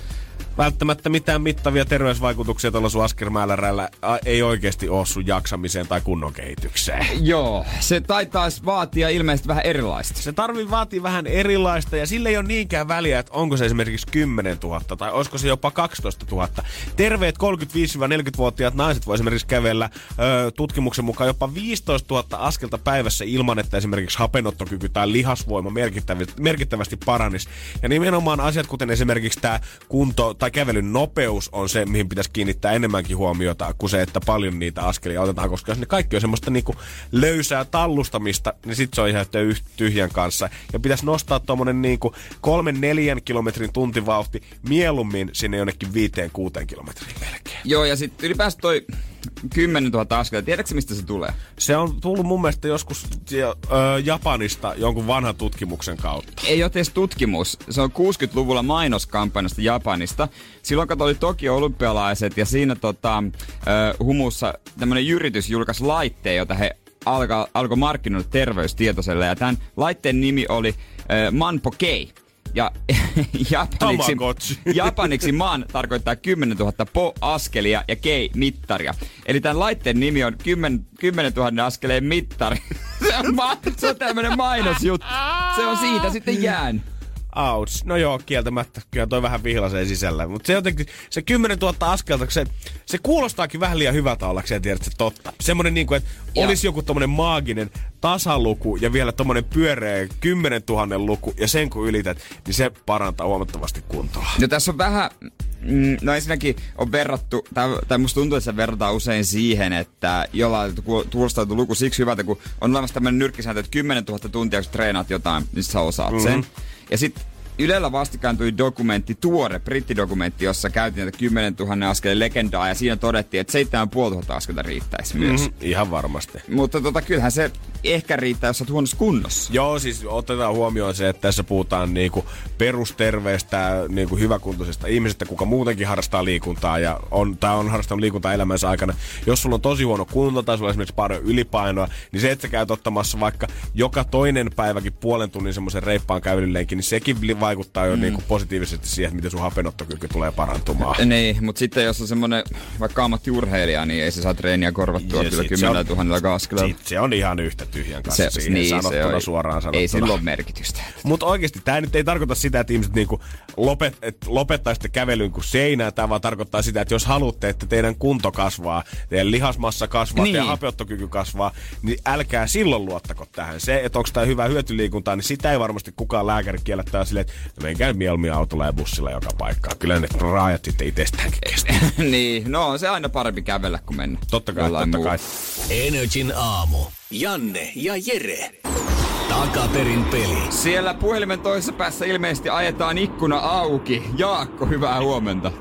S4: Välttämättä mitään mittavia terveysvaikutuksia tuolla sun askelmäärällä ei oikeasti ole sun jaksamiseen tai kunnon kehitykseen.
S3: Joo, se taitaisi vaatia ilmeisesti vähän erilaista.
S4: Se tarvii vaatii vähän erilaista ja sille ei ole niinkään väliä, että onko se esimerkiksi 10 000 tai olisiko se jopa 12 000. Terveet 35-40-vuotiaat naiset voi esimerkiksi kävellä ö, tutkimuksen mukaan jopa 15 000 askelta päivässä ilman, että esimerkiksi hapenottokyky tai lihasvoima merkittävästi, merkittävästi paranisi. Ja nimenomaan asiat, kuten esimerkiksi tämä kunto tai kävelyn nopeus on se, mihin pitäisi kiinnittää enemmänkin huomiota kuin se, että paljon niitä askelia otetaan, koska jos ne kaikki on semmoista niinku löysää tallustamista, niin sit se on ihan tyhjän kanssa. Ja pitäisi nostaa tuommoinen niinku kolmen neljän kilometrin tuntivauhti mieluummin sinne jonnekin viiteen kuuteen kilometriin melkein.
S3: Joo, ja sitten ylipäänsä toi 10 000 askelta. Tiedätkö mistä se tulee?
S4: Se on tullut mun mielestä joskus ö, Japanista jonkun vanhan tutkimuksen kautta.
S3: Ei ole edes tutkimus. Se on 60-luvulla mainoskampanjasta Japanista. Silloin kato oli Tokio olympialaiset ja siinä tota, ö, humussa tämmönen yritys julkaisi laitteen, jota he alko, alkoi markkinoida terveystietoiselle. Ja tämän laitteen nimi oli ö, Manpo Kei. Ja japaniksi,
S4: Tamagotchi.
S3: japaniksi maan tarkoittaa 10 000 po-askelia ja kei mittaria. Eli tämän laitteen nimi on 10, 10 000 askeleen mittari. se on, ma- se on tämmönen mainosjuttu. Se on siitä sitten jään.
S4: Ouch. No joo, kieltämättä. Kyllä toi vähän vihlasee sisällä. Mutta se jotenkin, se 10 000 askelta, se, se kuulostaakin vähän liian hyvältä ollakseen, tiedät se totta. Semmonen niinku, että
S3: Joo.
S4: olisi joku tommonen maaginen tasaluku ja vielä tommonen pyöreä 10 000 luku ja sen kun ylität, niin se parantaa huomattavasti kuntoa.
S3: No tässä on vähän, mm, no ensinnäkin on verrattu, tai, tai musta tuntuu, että se verrataan usein siihen, että jollain kuulostaa tuo luku siksi hyvältä, kun on olemassa tämmöinen nyrkkisääntö, että 10 000 tuntia, kun treenaat jotain, niin sä osaat mm-hmm. sen. Ja sitten Ylellä vastikään tuli dokumentti, tuore brittidokumentti, jossa käytiin näitä 10 000 askeleen legendaa ja siinä todettiin, että 7500 askelta riittäisi myös.
S4: Mm, ihan varmasti.
S3: Mutta tota, kyllähän se ehkä riittää, jos olet huonossa kunnossa.
S4: Joo, siis otetaan huomioon se, että tässä puhutaan niinku perusterveestä, niinku hyväkuntoisesta ihmisestä, kuka muutenkin harrastaa liikuntaa ja on, tai on harrastanut liikuntaa elämänsä aikana. Jos sulla on tosi huono kunto tai sulla on esimerkiksi paljon ylipainoa, niin se, että sä käyt ottamassa vaikka joka toinen päiväkin puolen tunnin semmoisen reippaan kävelyllenkin, niin sekin vaikuttaa jo mm. niinku positiivisesti siihen, että miten sun hapenottokyky tulee parantumaan.
S3: Niin, mutta sitten jos on semmonen vaikka ammattiurheilija, niin ei se saa treeniä korvattua kyllä
S4: sit se
S3: 10
S4: on-
S3: 000 askeleella.
S4: Sit se on ihan yhtä tyhjän kanssa
S3: Se,
S4: siihen
S3: niin,
S4: sanottuna
S3: se on,
S4: suoraan sanottuna.
S3: Ei sillä ole merkitystä.
S4: Mutta oikeasti tämä nyt ei tarkoita sitä, että ihmiset niinku lopet, et lopettaisitte kävelyn kuin seinää. Tämä vaan tarkoittaa sitä, että jos haluatte, että teidän kunto kasvaa, teidän lihasmassa kasvaa,
S3: Niin.
S4: teidän hapeuttokyky kasvaa, niin älkää silloin luottako tähän. Se, että onko tämä hyvä hyötyliikuntaa, niin sitä ei varmasti kukaan lääkäri kiellettää silleen, että no menkää mieluummin autolla ja bussilla joka paikkaan. Kyllä ne raajat sitten itsestäänkin kestää.
S3: niin, no on se aina parempi kävellä kuin mennä.
S4: Totta kai,
S3: jollain
S4: totta kai.
S3: muulla.
S1: Energin aamu. Janne ja Jere. Takaperin peli.
S3: Siellä puhelimen toisessa päässä ilmeisesti ajetaan ikkuna auki. Jaakko, hyvää huomenta.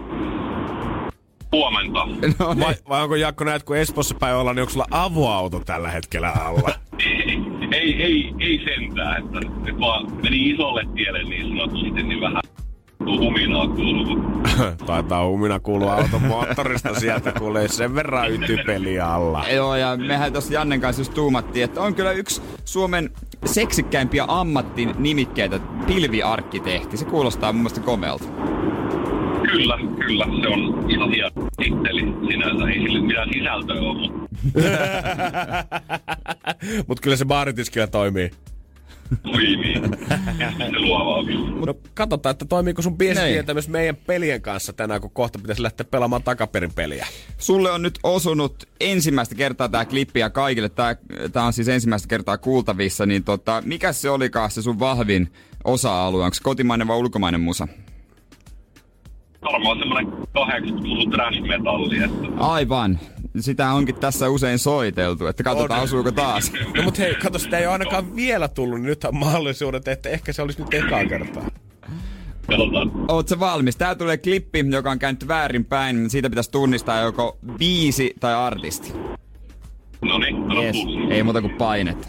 S6: Huomenta.
S3: No niin.
S4: Vai, vai onko Jaakko näet, kun Espoossa päin ollaan, niin onko sulla avoauto tällä hetkellä alla?
S6: Ei, ei, ei, ei sentään, että nyt vaan meni isolle tielle niin sanotusti, niin vähän huminaa kuuluu.
S4: Taitaa humina kuulua auton moottorista sieltä, kuulee sen verran ytypeliä alla.
S3: Joo, ja mehän tuossa Jannen kanssa just tuumattiin, että on kyllä yksi Suomen seksikkäimpiä ammattinimikkeitä, pilviarkkitehti. Se kuulostaa mun mielestä komealta.
S6: Kyllä, kyllä, se on ihan hieno titteli sinänsä. Ei sille mitään sisältöä ole, mutta
S4: Mutta kyllä se baaritiskillä toimii.
S6: Oi niin. Se luovaa
S4: No katsotaan, että toimiiko sun myös meidän pelien kanssa tänään, kun kohta pitäisi lähteä pelaamaan takaperin peliä.
S3: Sulle on nyt osunut ensimmäistä kertaa tämä klippi ja kaikille. Tää, tää on siis ensimmäistä kertaa kuultavissa. Niin tota, mikä se olikaan se sun vahvin osa-alue? Onko kotimainen vai ulkomainen musa?
S6: Varmaan semmonen 80-luvun trash metalli, että
S3: Aivan. Sitä onkin tässä usein soiteltu, että katsotaan
S4: On.
S3: osuuko taas.
S4: No mut hei, kato, sitä ei ole ainakaan vielä tullut, niin nyt on mahdollisuudet, että ehkä se olisi nyt ekaa kertaa.
S6: katsotaan.
S3: Oot sä valmis? Tää tulee klippi, joka on käynyt väärinpäin. Siitä pitäisi tunnistaa joko biisi tai artisti.
S6: No niin,
S3: Yes. Ei muuta kuin painetta.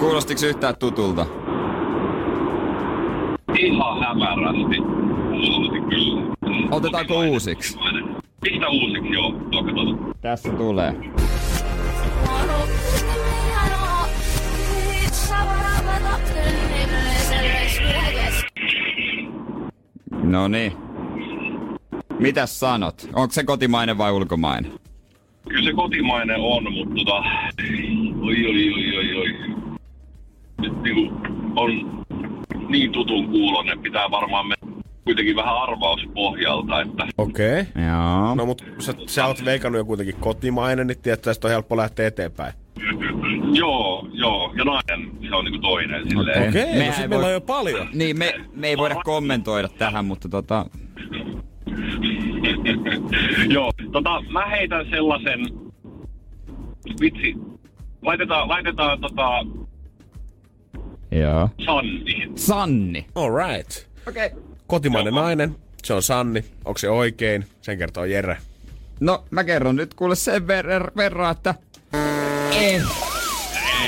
S3: Kuulostiko yhtään tutulta?
S6: Ihan hämärästi. Kuulosti kyllä.
S3: Otetaanko uusiksi?
S6: Pistä uusiksi, joo.
S3: Tässä tulee. No niin. Mitäs sanot? Onko se kotimainen vai ulkomainen?
S6: Kyllä se kotimainen on, mutta tota... Oi, oi, oi, oi, oi. Nyt niinku on niin tutun kuulonen, pitää varmaan mennä kuitenkin vähän arvauspohjalta, että
S4: Okei. Okay.
S3: Joo.
S4: No mut sä, sä oot veikannut jo kuitenkin kotimainen, niin tiedät, tästä on helppo lähteä eteenpäin.
S6: joo, joo, ja nainen se on niinku toinen silleen.
S4: Okei, okay,
S3: Mehän
S4: no sit
S3: ei
S4: meillä
S3: voi-
S4: on jo paljon.
S3: Niin, me, me ei voida kommentoida tähän, mutta tota...
S6: Joo, tota, mä heitän sellaisen... Vitsi, laitetaan, laitetaan tota
S3: Joo.
S6: Sanni.
S3: Sanni.
S4: Alright.
S3: Okei. Okay.
S4: Kotimainen nainen, se on Sanni. Onko se oikein? Sen kertoo Jere.
S3: No, mä kerron nyt kuule sen ver- verran, että... Ei.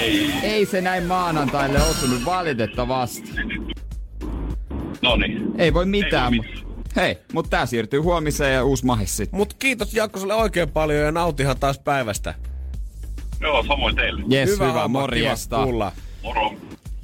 S3: Ei. Ei se näin maanantaille osunut valitettavasti.
S6: No niin.
S3: Ei voi mitään,
S6: Ei voi
S3: Hei, mut tää siirtyy huomiseen ja uusi mahis sitten.
S4: Mut kiitos Jaakko sulle oikein paljon ja nautihan taas päivästä.
S6: Joo, samoin teille.
S3: Jes, hyvä, hyvä morjesta.
S4: kuulla.
S6: Moro.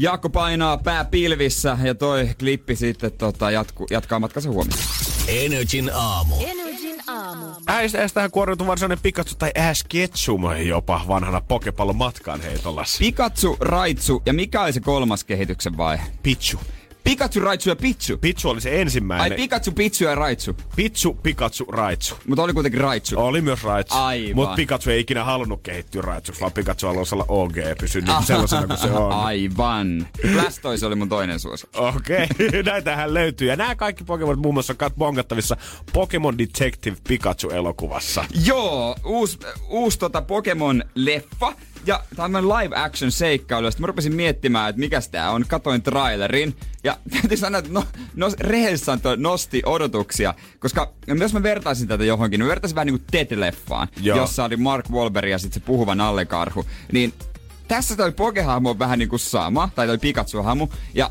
S3: Jaakko painaa pää pilvissä ja toi klippi sitten tota, jatku, jatkaa matkansa huomiseen.
S1: Energin aamu.
S2: Energin aamu.
S4: Äistä tähän kuoriutui varsinainen Pikachu tai Ash Ketchum jopa vanhana pokepallon matkaan heitollas.
S3: Pikatsu, Raitsu ja mikä oli se kolmas kehityksen vaihe?
S4: Pichu.
S3: Pikachu, Raitsu ja Pichu.
S4: Pichu oli se
S3: Ai
S4: ensimmäinen.
S3: Pikachu, Pichu ja Raitsu.
S4: Pichu, Pikachu, Raitsu.
S3: Mutta oli kuitenkin Raitsu.
S4: Oli myös Raitsu.
S3: Aivan.
S4: Mutta Pikachu ei ikinä halunnut kehittyä Raitsuksi, vaan Pikachu halusi olla OG ja pysyä niin sellaisena kuin se on.
S3: Aivan. Blastoise oli mun toinen suosikki.
S4: Okei, okay. näitähän löytyy. Ja nämä kaikki Pokemon muun muassa kat- bongattavissa Pokemon Detective Pikachu-elokuvassa.
S3: Joo, uusi, uusi tota Pokemon-leffa. Ja tämmönen live action seikkailu. Ja sit mä rupesin miettimään, että mikäs tää on. Katoin trailerin. Ja täytyy sanoa, että no, no, rehellisesti nosti odotuksia. Koska jos mä vertaisin tätä johonkin, niin mä vertaisin vähän niinku Ted-leffaan. Jossa oli Mark Wahlberg ja sitten se puhuva nallekarhu. Niin tässä toi Pokehahmo on vähän niinku sama. Tai toi Pikachu-hahmo. Ja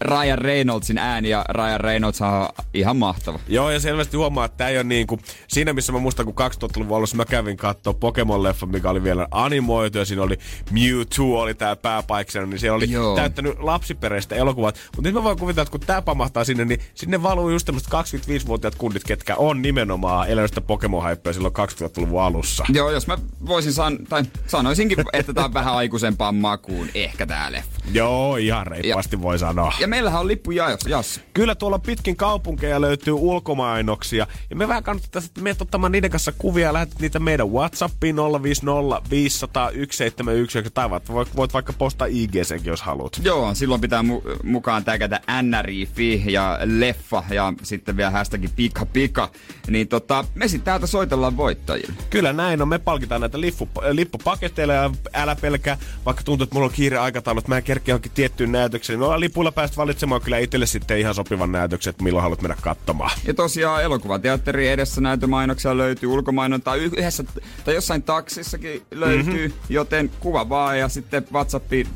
S3: Ryan Reynoldsin ääni ja Ryan Reynolds on ihan mahtava.
S4: Joo, ja selvästi huomaa, että tämä ei ole niin kuin, siinä missä mä muistan, kun 2000-luvun alussa mä kävin katsoa Pokemon-leffa, mikä oli vielä animoitu, ja siinä oli Mewtwo, oli tää pääpaiksena, niin siellä oli
S3: Joo.
S4: Täyttänyt lapsipereistä elokuvat. Mutta nyt mä voin kuvitella, että kun tää pamahtaa sinne, niin sinne valuu just tämmöiset 25-vuotiaat kundit, ketkä on nimenomaan elänyt sitä Pokemon-hypeä silloin 2000-luvun alussa.
S3: Joo, jos mä voisin san- tai sanoisinkin, että tää on vähän aikuisempaan makuun ehkä tää leffa.
S4: Joo, ihan reippaasti voi sanoa.
S3: Ja meillähän on lippu jaossa.
S4: Kyllä tuolla pitkin kaupunkeja löytyy ulkomainoksia. Ja me vähän kannattaa sitten meidät ottamaan niiden kanssa kuvia ja lähetät niitä meidän Whatsappiin 050 500 171. Tai voit, voit, vaikka postaa IGCkin, jos haluat.
S3: Joo, silloin pitää mu- mukaan tägätä NRIFI ja leffa ja sitten vielä hashtagin pika pika. Niin tota, me sitten täältä soitellaan voittajille.
S4: Kyllä näin on. Me palkitaan näitä lippu, lippupaketteilla ja älä pelkää, vaikka tuntuu, että mulla on kiire aikataulu, että mä en kerkeä johonkin tiettyyn näytökseen. Me ollaan lipuilla päästä valitsemaan kyllä itselle sitten ihan sopivan näytöksen, että milloin haluat mennä katsomaan.
S3: Ja tosiaan elokuvateatteri edessä näytömainoksia löytyy, ulkomainontaa y- yhdessä tai jossain taksissakin löytyy, mm-hmm. joten kuva vaan ja sitten WhatsAppiin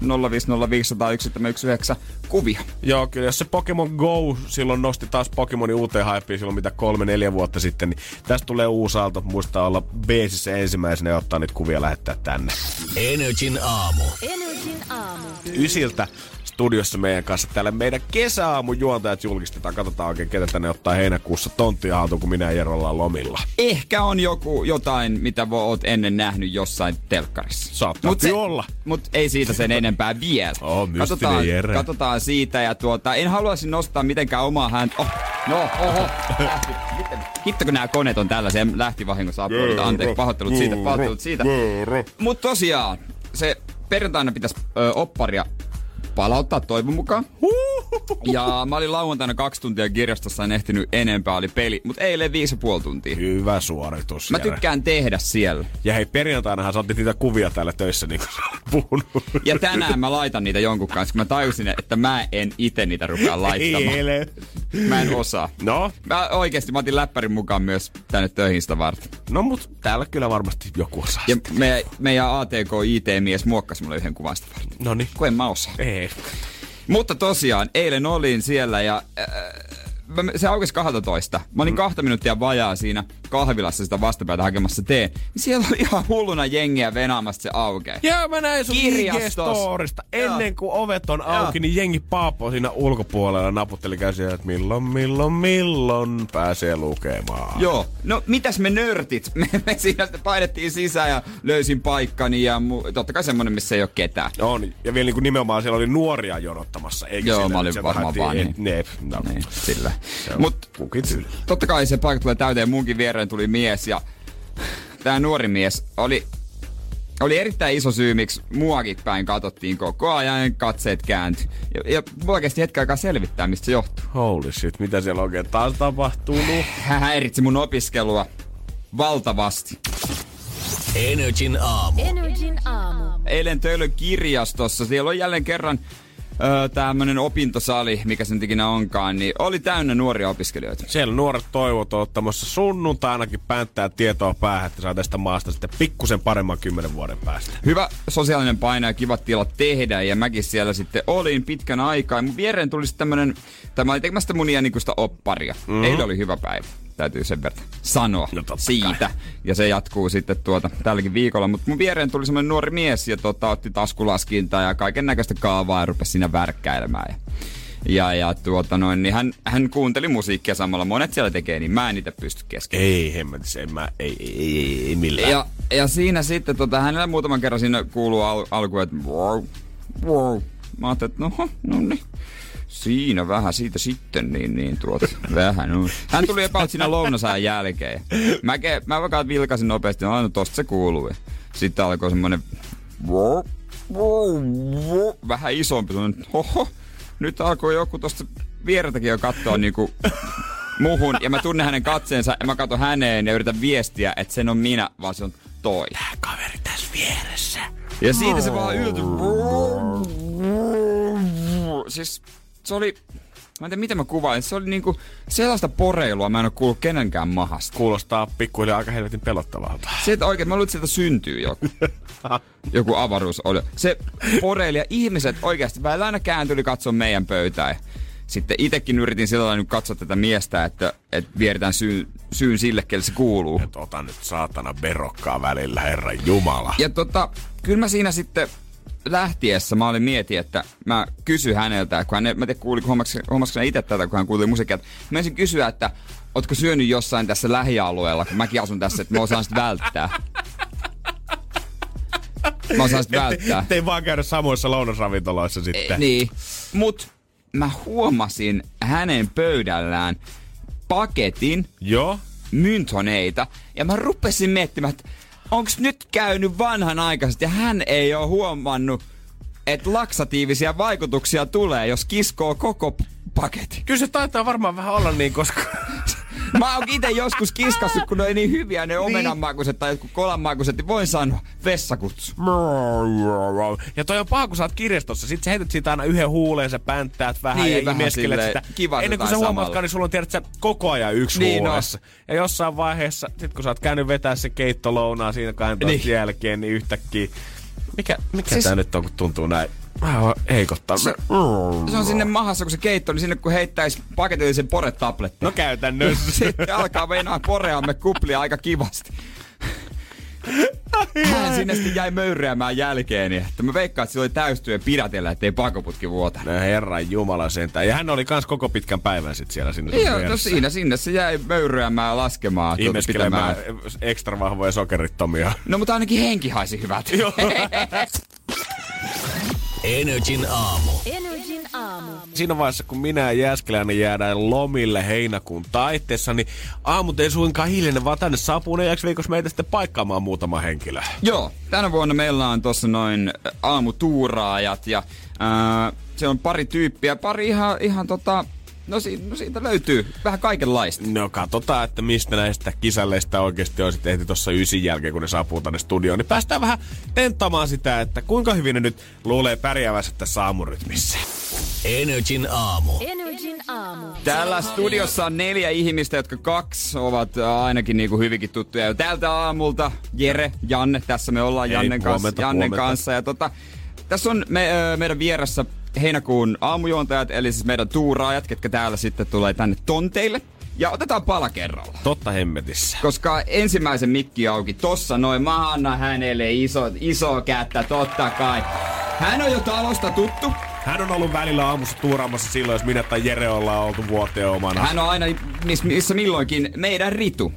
S3: 050501719 kuvia.
S4: Joo, kyllä. Jos se Pokemon Go silloin nosti taas Pokemonin uuteen hypeen silloin mitä kolme, neljä vuotta sitten, niin tästä tulee uusi aalto. Muistaa olla beesissä ensimmäisenä ja ottaa niitä kuvia lähettää tänne.
S1: Energin aamu.
S2: Energin aamu.
S4: Ysiltä studiossa meidän kanssa. Täällä meidän kesäaamun juontajat julkistetaan. Katsotaan oikein, ketä tänne ottaa heinäkuussa tonttia haltuun, kun minä ja lomilla.
S3: Ehkä on joku jotain, mitä oot ennen nähnyt jossain telkkarissa.
S4: Saattaa
S3: Mut se-
S4: olla.
S3: Mut ei siitä sen enempää vielä.
S4: Oh,
S3: katsotaan,
S4: Jere.
S3: katsotaan siitä ja tuota, en haluaisi nostaa mitenkään omaa häntä. Oh, no, oho. lähti. Miten? Hitto kun nämä koneet on tällaisia, lähti vahingossa uploadilta. Anteeksi, pahoittelut siitä, pahoittelut siitä. Mut tosiaan, se perjantaina pitäisi ö, opparia palauttaa toivon mukaan. Ja mä olin lauantaina kaksi tuntia kirjastossa, en ehtinyt enempää, oli peli. Mutta eilen viisi ja puoli tuntia.
S4: Hyvä suoritus.
S3: Mä
S4: Jere.
S3: tykkään tehdä siellä.
S4: Ja hei, perjantainahan saatiin niitä kuvia täällä töissä, niin kuin sä puhunut.
S3: Ja tänään mä laitan niitä jonkun kanssa, kun mä tajusin, että mä en itse niitä rupea laittamaan.
S4: Eilen.
S3: Mä en osaa.
S4: No,
S3: Mä oikeesti, mä otin läppärin mukaan myös tänne töihin sitä varten.
S4: no mut täällä kyllä varmasti joku osaa.
S3: Ja meidän, meidän ATK IT-mies muokkasi mulle yhden kuvan sitä varten.
S4: No niin.
S3: Kun en mä osaa.
S4: Ei.
S3: Mutta tosiaan, eilen olin siellä ja äh, se aukesi 12. Mä olin kahta minuuttia vajaa siinä kahvilassa sitä vastapäätä hakemassa teen. Niin siellä oli ihan hulluna jengiä venaamassa se aukeaa.
S4: Joo, mä näin sun. IG-storista. Ennen kuin ovet on auki, niin jengi paapoo siinä ulkopuolella naputteli käsiä, että milloin, milloin, milloin pääsee lukemaan.
S3: Joo, no mitäs me nörtit? Me, me siinä sitten painettiin sisään ja löysin paikkani ja mu- totta kai semmonen, missä ei ole ketään.
S4: On, ja vielä niin kuin nimenomaan siellä oli nuoria jonottamassa. Eikä
S3: Joo,
S4: sillä,
S3: mä olin varmaan vaan niin.
S4: Ne, no.
S3: Niin, sillä. Mut
S4: kukin tyyli.
S3: totta kai se paikka tulee täyteen. Munkin viereen tuli mies ja tämä nuori mies oli, oli erittäin iso syy, miksi muakin päin katsottiin koko ajan, katseet kääntyi. Ja, ja mulla kesti hetken aikaa selvittää, mistä se johtuu.
S4: Holy shit, mitä siellä oikein taas tapahtunut?
S3: Hän häiritsi mun opiskelua valtavasti.
S1: Energin aamu.
S2: Energin aamu.
S3: Eilen Töölön kirjastossa, siellä on jälleen kerran öö, tämmönen opintosali, mikä sen ikinä onkaan, niin oli täynnä nuoria opiskelijoita.
S4: Siellä nuoret toivot on ottamassa sunnuntainakin pänttää tietoa päähän, että saa tästä maasta sitten pikkusen paremman kymmenen vuoden päästä.
S3: Hyvä sosiaalinen paino ja kivat tilat tehdä ja mäkin siellä sitten olin pitkän aikaa. Mun viereen tuli sitten tämmönen, tämä oli tekemästä mun iänikuista opparia. Mm-hmm. Eilen oli hyvä päivä. Täytyy sen verran sanoa
S4: No
S3: siitä.
S4: kai.
S3: Ja se jatkuu sitten tuota tälläkin viikolla. Mutta mun viereen tuli semmoinen nuori mies ja tota, otti taskulaskintaa ja kaiken näköistä kaavaa ja rupesi siinä värkkäilemään. Ja, ja, ja tuota noin, niin hän, hän kuunteli musiikkia samalla. Monet siellä tekee, niin mä en itse pysty kesken.
S4: Ei hemmetis, en mä, ei, ei, ei, ei millään.
S3: Ja, ja siinä sitten tota, hänellä muutaman kerran siinä kuuluu al- alkuun, että wow, wow. Mä ajattelin, että no, no niin. Siinä vähän siitä sitten, niin, niin tuota, vähän no. Hän tuli about siinä lounasajan jälkeen. Mä, ke, mä vaikka vilkasin nopeasti, no, no tosta se kuuluu. Sitten alkoi semmonen vähän isompi, semmonen, oho, nyt alkoi joku tosta viereltäkin jo katsoa niinku muhun ja mä tunnen hänen katseensa ja mä katson häneen ja yritän viestiä, että sen on minä, vaan se on toi. Tää
S4: kaveri tässä vieressä.
S3: Ja siitä se vaan yltyi. Siis se oli, mä en tiedä miten mä kuvailin, se oli niinku sellaista poreilua mä en oo kuullut kenenkään mahasta.
S4: Kuulostaa pikkuhiljaa aika helvetin pelottavalta.
S3: Se, että oikein, mä luulen, että sieltä syntyy joku. joku avaruus oli. Se poreili ja ihmiset oikeasti välillä aina kääntyi katsoa meidän pöytää. Sitten itekin yritin sillä lailla nyt katsoa tätä miestä, että, että vieritään syyn, syyn sille, kelle se kuuluu.
S4: Et ota nyt saatana verokkaa välillä, herran jumala.
S3: Ja tota, kyllä mä siinä sitten lähtiessä mä olin mietin, että mä kysyin häneltä, kun hän, mä tiedä kuuliko, huomasiko hän itse tätä, kun hän kuuli musiikkia, että mä ensin kysyä, että ootko syönyt jossain tässä lähialueella, kun mäkin asun tässä, että mä osaan sitä välttää. Mä osaan sitä välttää.
S4: Ettei vaan käydä samoissa lounasravintoloissa sitten.
S3: Eh, niin. Mut mä huomasin hänen pöydällään paketin
S4: Joo.
S3: myntoneita. Ja mä rupesin miettimään, että onks nyt käynyt vanhanaikaisesti ja hän ei ole huomannut, että laksatiivisia vaikutuksia tulee, jos kiskoo koko paketin.
S4: Kyllä se taitaa varmaan vähän olla niin, koska...
S3: Mä oon itse joskus kiskassut, kun ne on niin hyviä ne omenanmakuiset tai jotkut kolanmakuiset, niin voin sanoa vessakutsu.
S4: Ja toi on paha, kun sä oot kirjastossa. Sitten sä heität siitä aina yhden huuleen, sä pänttäät vähän
S3: Niin,
S4: ja
S3: vähän
S4: imeskelet sitä.
S3: kiva
S4: Ennen kuin sä huomaatkaan, niin sulla on tiedät, sä koko ajan yksi
S3: Niin, no.
S4: huuleessa. Ja jossain vaiheessa, sit kun sä oot käynyt vetää se keittolounaa siinä 12
S3: Niin.
S4: niin. jälkeen, niin yhtäkkiä... Mikä, mikä
S3: siis...
S4: tää nyt on, kun tuntuu näin? Vähän heikottaa.
S3: Se- Se on sinne mahassa, kun se keitto, niin sinne kun heittäisi paketillisen poretabletti.
S4: No käytännössä.
S3: Sitten alkaa meinaa poreamme kuplia aika kivasti. hän sinne sitten jäi möyryämään jälkeen. Niin, että mä veikkaan, että sillä oli täystyö pidätellä, ettei pakoputki vuota.
S4: No herran jumala sentään. Ja hän oli kans koko pitkän päivän sit siellä sinne.
S3: Joo, no siinä, sinne se jäi möyryämään ja laskemaan. tuota,
S4: Ihmeskelemään ekstra vahvoja sokerittomia.
S3: No mutta ainakin henki haisi hyvältä.
S1: Energin aamu.
S2: Energin aamu.
S4: Siinä vaiheessa, kun minä ja Jääskeläinen jäädään lomille heinäkuun taitteessa, niin aamut ei suinkaan hiljainen, vaan tänne saapuu neljäksi viikossa meitä sitten paikkaamaan muutama henkilö.
S3: Joo, tänä vuonna meillä on tossa noin aamutuuraajat ja ää, se on pari tyyppiä, pari ihan, ihan tota, no, si, no siitä löytyy vähän kaikenlaista.
S4: No katsotaan, että mistä näistä kisälleistä oikeasti olisi tehty tuossa ysin jälkeen, kun ne saapuu tänne studioon. Niin päästään vähän tenttaamaan sitä, että kuinka hyvin ne nyt luulee pärjäävänsä tässä aamurytmissä.
S1: Energin aamu.
S2: Energin aamu.
S3: Täällä studiossa on neljä ihmistä, jotka kaksi ovat ää, ainakin niinku hyvinkin tuttuja jo tältä aamulta. Jere, Janne, tässä me ollaan Jannen, kanssa,
S4: huomenta,
S3: Jannen
S4: huomenta.
S3: kanssa. Ja tota, tässä on me, ää, meidän vieressä heinäkuun aamujuontajat, eli siis meidän tuuraajat, ketkä täällä sitten tulee tänne tonteille. Ja otetaan pala kerralla.
S4: Totta hemmetissä.
S3: Koska ensimmäisen mikki auki tossa noin, mä annan hänelle iso, iso kättä, totta kai. Hän on jo talosta tuttu.
S4: Hän on ollut välillä aamussa tuuraamassa silloin, jos minä tai Jere ollaan oltu vuoteen omana.
S3: Hän on aina miss, missä milloinkin meidän Ritu.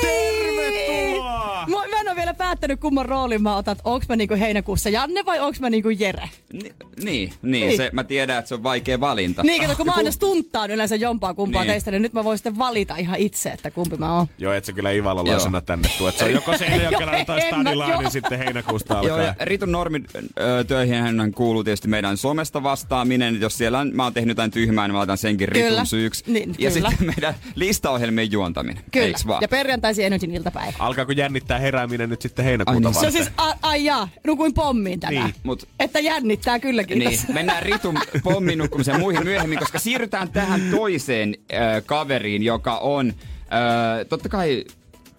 S4: Tervetuloa!
S7: Mä, mä ole vielä päättänyt, kumman roolin mä otan. Onks mä niinku heinäkuussa Janne vai onks mä niinku Jere?
S3: Ni, niin, niin,
S7: Niin.
S3: Se, mä tiedän, että se on vaikea valinta.
S7: Niin, kato, kun mä aina stunttaan yleensä jompaa kumpaa
S3: Niin.
S7: niin. teistä, niin nyt mä voin sitten valita ihan itse, että kumpi mä oon.
S4: Joo, et sä kyllä Ivallalaisena
S3: Joo.
S4: tänne tuu. Et se on joko Seinäjokeläinen tai
S7: en mä-
S4: Stadilainen
S7: joo.
S4: sitten heinäkuusta
S3: Joo,
S4: alkaen.
S3: ja Ritun normin ö, töihin hän kuuluu tietysti meidän somesta vastaaminen. Jos siellä on, mä oon tehnyt jotain tyhmää, niin mä laitan senkin Ritun
S7: Kyllä.
S3: syyksi.
S7: Niin,
S3: ja
S7: kyllä.
S3: sitten meidän listaohjelmien juontaminen.
S7: Kyllä.
S3: Eiks vaan?
S7: Ja perjantaisin Energin iltapäivä.
S4: Alkaako jännittää herääminen nyt sitten
S3: Ai
S4: heinäkuuta
S3: niin.
S7: Se on
S4: varten?
S7: siis, a, ai jaa, nukuin pommiin tänään.
S4: Niin.
S3: Mut
S7: Että jännittää kylläkin
S3: Niin,
S7: tässä.
S3: mennään Ritun pommin nukkumiseen muihin myöhemmin, koska siirrytään tähän toiseen äh, kaveriin, joka on äh, totta kai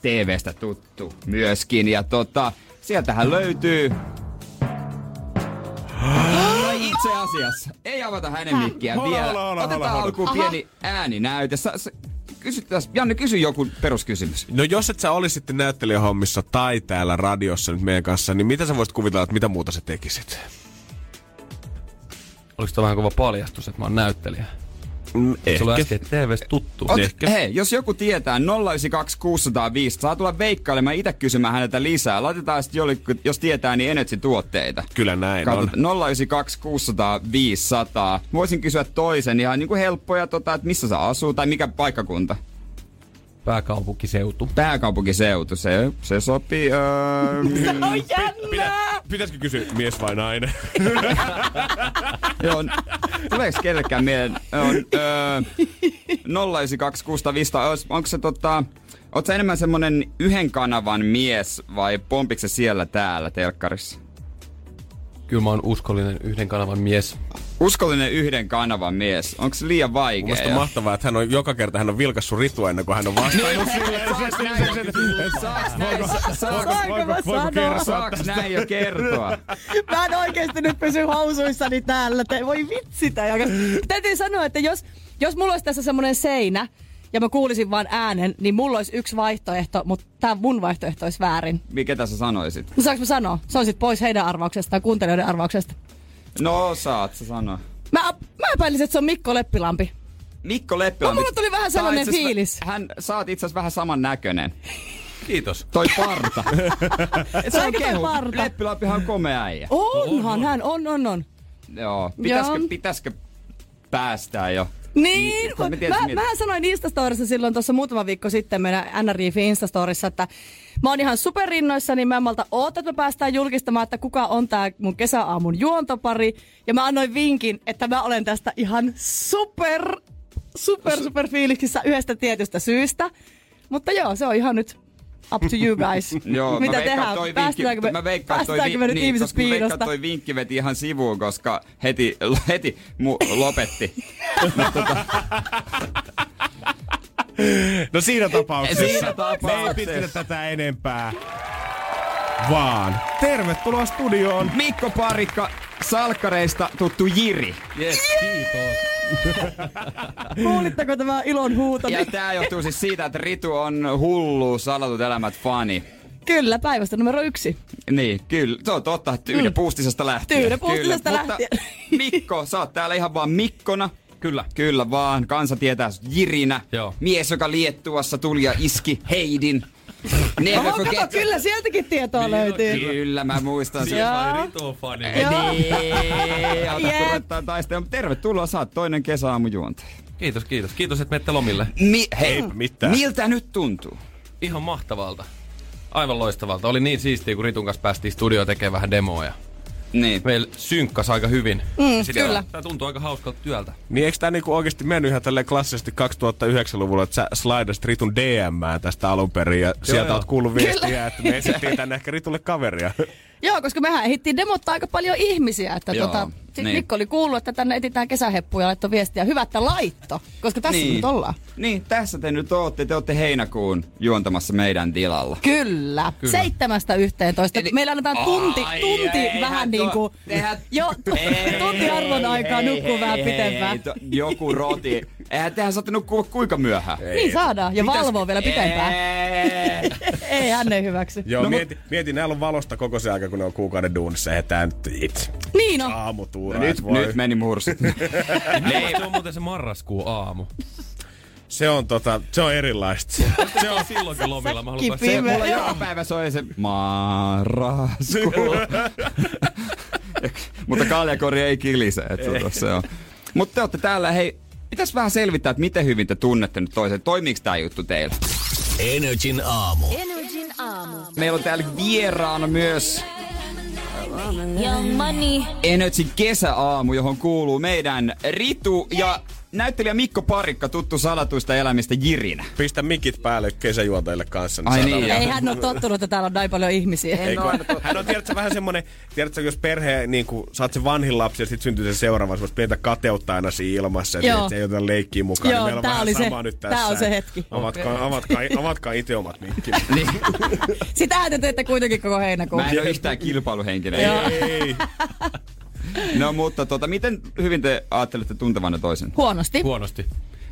S3: TVstä tuttu myöskin. Ja tota, sieltähän löytyy... Tai itse asiassa, ei avata hänen mikkiä vielä.
S4: hola, hola,
S3: Otetaan
S4: hola, hola.
S3: alkuun pieni ääninäyte. Sä, kysyttäis, Janne, kysy joku peruskysymys.
S4: No jos et sä olisi sitten näyttelijähommissa tai täällä radiossa nyt meidän kanssa, niin mitä sä voisit kuvitella, että mitä muuta sä tekisit?
S8: Oliko tämä vähän kova paljastus, että mä oon näyttelijä?
S4: Mm, ehkä.
S8: äsken TVstä tuttu.
S3: Ot,
S4: Ehkä.
S3: hei, jos joku tietää 092 605, saa tulla veikkailemaan itse kysymään häneltä lisää. Laitetaan sitten jollekin, jos tietää, niin Energy-tuotteita.
S4: Kyllä näin
S3: Katsot,
S4: on.
S3: 092 600 500. Voisin kysyä toisen ihan niin kuin helppoja, tota, että missä sä asuu tai mikä paikkakunta.
S8: Pääkaupunkiseutu.
S3: Pääkaupunkiseutu, se, se sopii. Öö,
S7: On jännää!
S4: Pitä, pitäisikö kysyä mies vai nainen?
S3: joo, tuleeko kellekään mieleen? On, öö, 092 600 500. Ois- Onko se tota... Oot sä enemmän semmonen yhden kanavan mies vai pompiko se siellä täällä telkkarissa?
S8: Kyllä mä oon uskollinen yhden kanavan mies.
S3: Uskollinen yhden kanavan mies. Onko se liian vaikea?
S4: Mielestäni mahtavaa, että hän on joka kerta hän on vilkassut ritua ennen kuin hän on vastannut.
S3: Saaks näin jo- kertoa?
S7: Mä en oikeesti nyt pysy housuissani täällä. Te, voi vitsi tää. Täytyy sanoa, että jos, jos mulla olisi tässä semmonen seinä, ja mä kuulisin vaan äänen, niin mulla olisi yksi vaihtoehto, mutta tää mun vaihtoehto olisi väärin.
S3: Mikä tässä sanoisit?
S7: No saanko mä sanoa? Se on sit pois heidän arvauksesta tai kuuntelijoiden arvauksesta.
S3: No, saat sä sanoa.
S7: Mä, mä epäilisin, että se on Mikko Leppilampi.
S3: Mikko Leppilampi.
S7: No, mulla tuli vähän
S3: on
S7: sellainen fiilis.
S3: Hän, oot itse asiassa vähän saman näköinen.
S8: Kiitos.
S3: Toi parta. Et se on kehu.
S7: parta?
S3: Leppilampihan on komea äijä.
S7: Onhan hän, on, on, on.
S3: Joo. Pitäisikö,
S7: Joo.
S3: pitäisikö päästää jo?
S7: Niin,
S3: me
S7: mä, mä, sanoin Instastorissa silloin tuossa muutama viikko sitten meidän NRIFin Instastorissa, että mä oon ihan superinnoissani, mä en malta oota, että me päästään julkistamaan, että kuka on tää mun kesäaamun juontopari. Ja mä annoin vinkin, että mä olen tästä ihan super, super, super fiiliksissä yhdestä tietystä syystä. Mutta joo, se on ihan nyt up to you guys.
S3: Joo,
S7: Mitä
S3: mä veikkaan,
S7: tehdään?
S3: Toi
S7: Päästäänkö
S3: vinkki,
S7: me,
S3: mä veikkaan, toi
S7: päästäänkö me nyt
S3: niin,
S7: ihmiset
S3: koska mä veikkaan,
S7: piilosta?
S3: toi vinkki veti ihan sivuun, koska heti, heti mu, lopetti.
S4: No siinä tapauksessa.
S3: Siinä tapauksessa.
S4: Me ei pitkitä tätä enempää. Vaan tervetuloa studioon.
S3: Mikko Parikka, salkkareista tuttu Jiri.
S8: Yes, kiitos.
S7: Kuulitteko tämä ilon huuto?
S3: Ja tää johtuu siis siitä, että Ritu on hullu salatut elämät fani.
S7: Kyllä, päivästä numero yksi.
S3: Niin, kyllä. Se on totta. Tyyde mm. puustisesta lähtien.
S7: Tyyde puustisesta
S3: kyllä.
S7: lähtien.
S3: Mutta Mikko, sä oot täällä ihan vaan Mikkona.
S8: Kyllä.
S3: Kyllä vaan. Kansa tietää Jirinä.
S8: Joo.
S3: Mies, joka Liettuassa tuli ja iski Heidin. Never
S7: Oho, kato,
S3: forget.
S7: kyllä sieltäkin tietoa löytyy.
S3: Kyllä, mä muistan sen.
S7: Joo.
S8: Ritu on fani.
S7: Joo.
S3: Niin, ota taistelemaan. Tervetuloa, sä oot toinen kesäaamujuontaja.
S8: Kiitos, kiitos. Kiitos, että menette lomille.
S3: Mi- hei,
S4: Eipä mitään.
S3: miltä nyt tuntuu?
S8: Ihan mahtavalta. Aivan loistavalta. Oli niin siistiä, kun Ritun kanssa päästiin studioon tekemään vähän demoja.
S3: Niin.
S8: Meillä synkkas aika hyvin.
S7: Mm, kyllä.
S8: Tää tuntuu aika hauskalta työltä.
S4: Niin eikö tää niinku oikeesti mennyt ihan tälleen klassisesti 2009-luvulla, että sä slidasit Ritun DMään tästä alun perin ja sieltä
S8: joo.
S4: oot kuullut viestiä, että me etsittiin tänne ehkä Ritulle kaveria.
S7: Joo, koska mehän ehdittiin demottaa aika paljon ihmisiä. Että
S3: Joo,
S7: tota, sit
S3: niin.
S7: Mikko oli kuullut, että tänne etitään kesäheppuja ja laittoi viestiä. Hyvä, että laitto, koska tässä
S3: Niin.
S7: nyt ollaan.
S3: Niin, tässä te nyt ootte. Te ootte heinäkuun juontamassa meidän tilalla.
S7: Kyllä.
S8: Kyllä.
S7: Seitsemästä yhteentoista.
S3: Eli-
S7: Meillä annetaan tunti,
S3: Ai,
S7: tunti
S3: eihän
S7: vähän
S3: tuo-
S7: niin kuin...
S3: eihän-
S7: Jo, tu- tunti arvon aikaa nukkuu vähän pitempään.
S3: joku roti. Eihän tehän saatte nukkua kuinka myöhään.
S7: Niin saadaan. Ja valvoo vielä pitempään.
S3: Ei.
S7: Ei, hän ei hyväksy.
S4: Joo,
S3: No,
S4: no, mieti, mieti, näillä on valosta koko se aika, kun ne on kuukauden duunissa. Eihän tää nyt itse
S7: Niin on.
S4: aamutuura.
S3: Nyt,
S4: et voi.
S3: nyt meni mursut.
S8: Se on muuten se marraskuun aamu.
S4: Se on, tota, se on erilaista.
S8: Se on silloinkin lomilla. Mä haluan
S3: Se, mulla joka päivä soi se marraskuu. Mutta kaljakori ei kilise, että tota, se on. Mutta te olette täällä, hei, pitäis vähän selvittää, että miten hyvin te tunnette nyt toisen. Toimiiko tää juttu teillä?
S1: Energin aamu.
S2: Energin aamu.
S3: Meillä on täällä vieraana myös
S2: Young Money.
S3: Energy kesäaamu, johon kuuluu meidän Ritu ja näyttelijä Mikko Parikka, tuttu salatuista elämistä Jirinä.
S4: Pistä mikit päälle kesäjuontajille kanssa.
S3: Ai
S4: saadaan-
S3: niin,
S7: Ei hän ole tottunut, että täällä on näin paljon ihmisiä.
S4: Eikö? Hän on tiedätkö, vähän semmonen, tiedätkö, jos perhe, niin kuin, oot se vanhin lapsi ja sit syntyy se seuraava, semmoista pientä kateutta aina siinä ilmassa ja se ei oteta leikkiä mukaan.
S7: Joo,
S4: niin meillä on vähän
S7: oli se-
S4: sama nyt
S7: tää
S4: tässä.
S7: on se hetki.
S4: Avatkaa, avatkaa, avatkaa itse omat mikki.
S3: Niin.
S7: Sitähän te teette kuitenkin koko heinäkuun.
S3: Mä en ole yhtään kilpailuhenkinen.
S7: Joo.
S4: Ei.
S3: No mutta tota, miten hyvin te ajattelette tuntevanne toisen?
S7: Huonosti.
S8: Huonosti.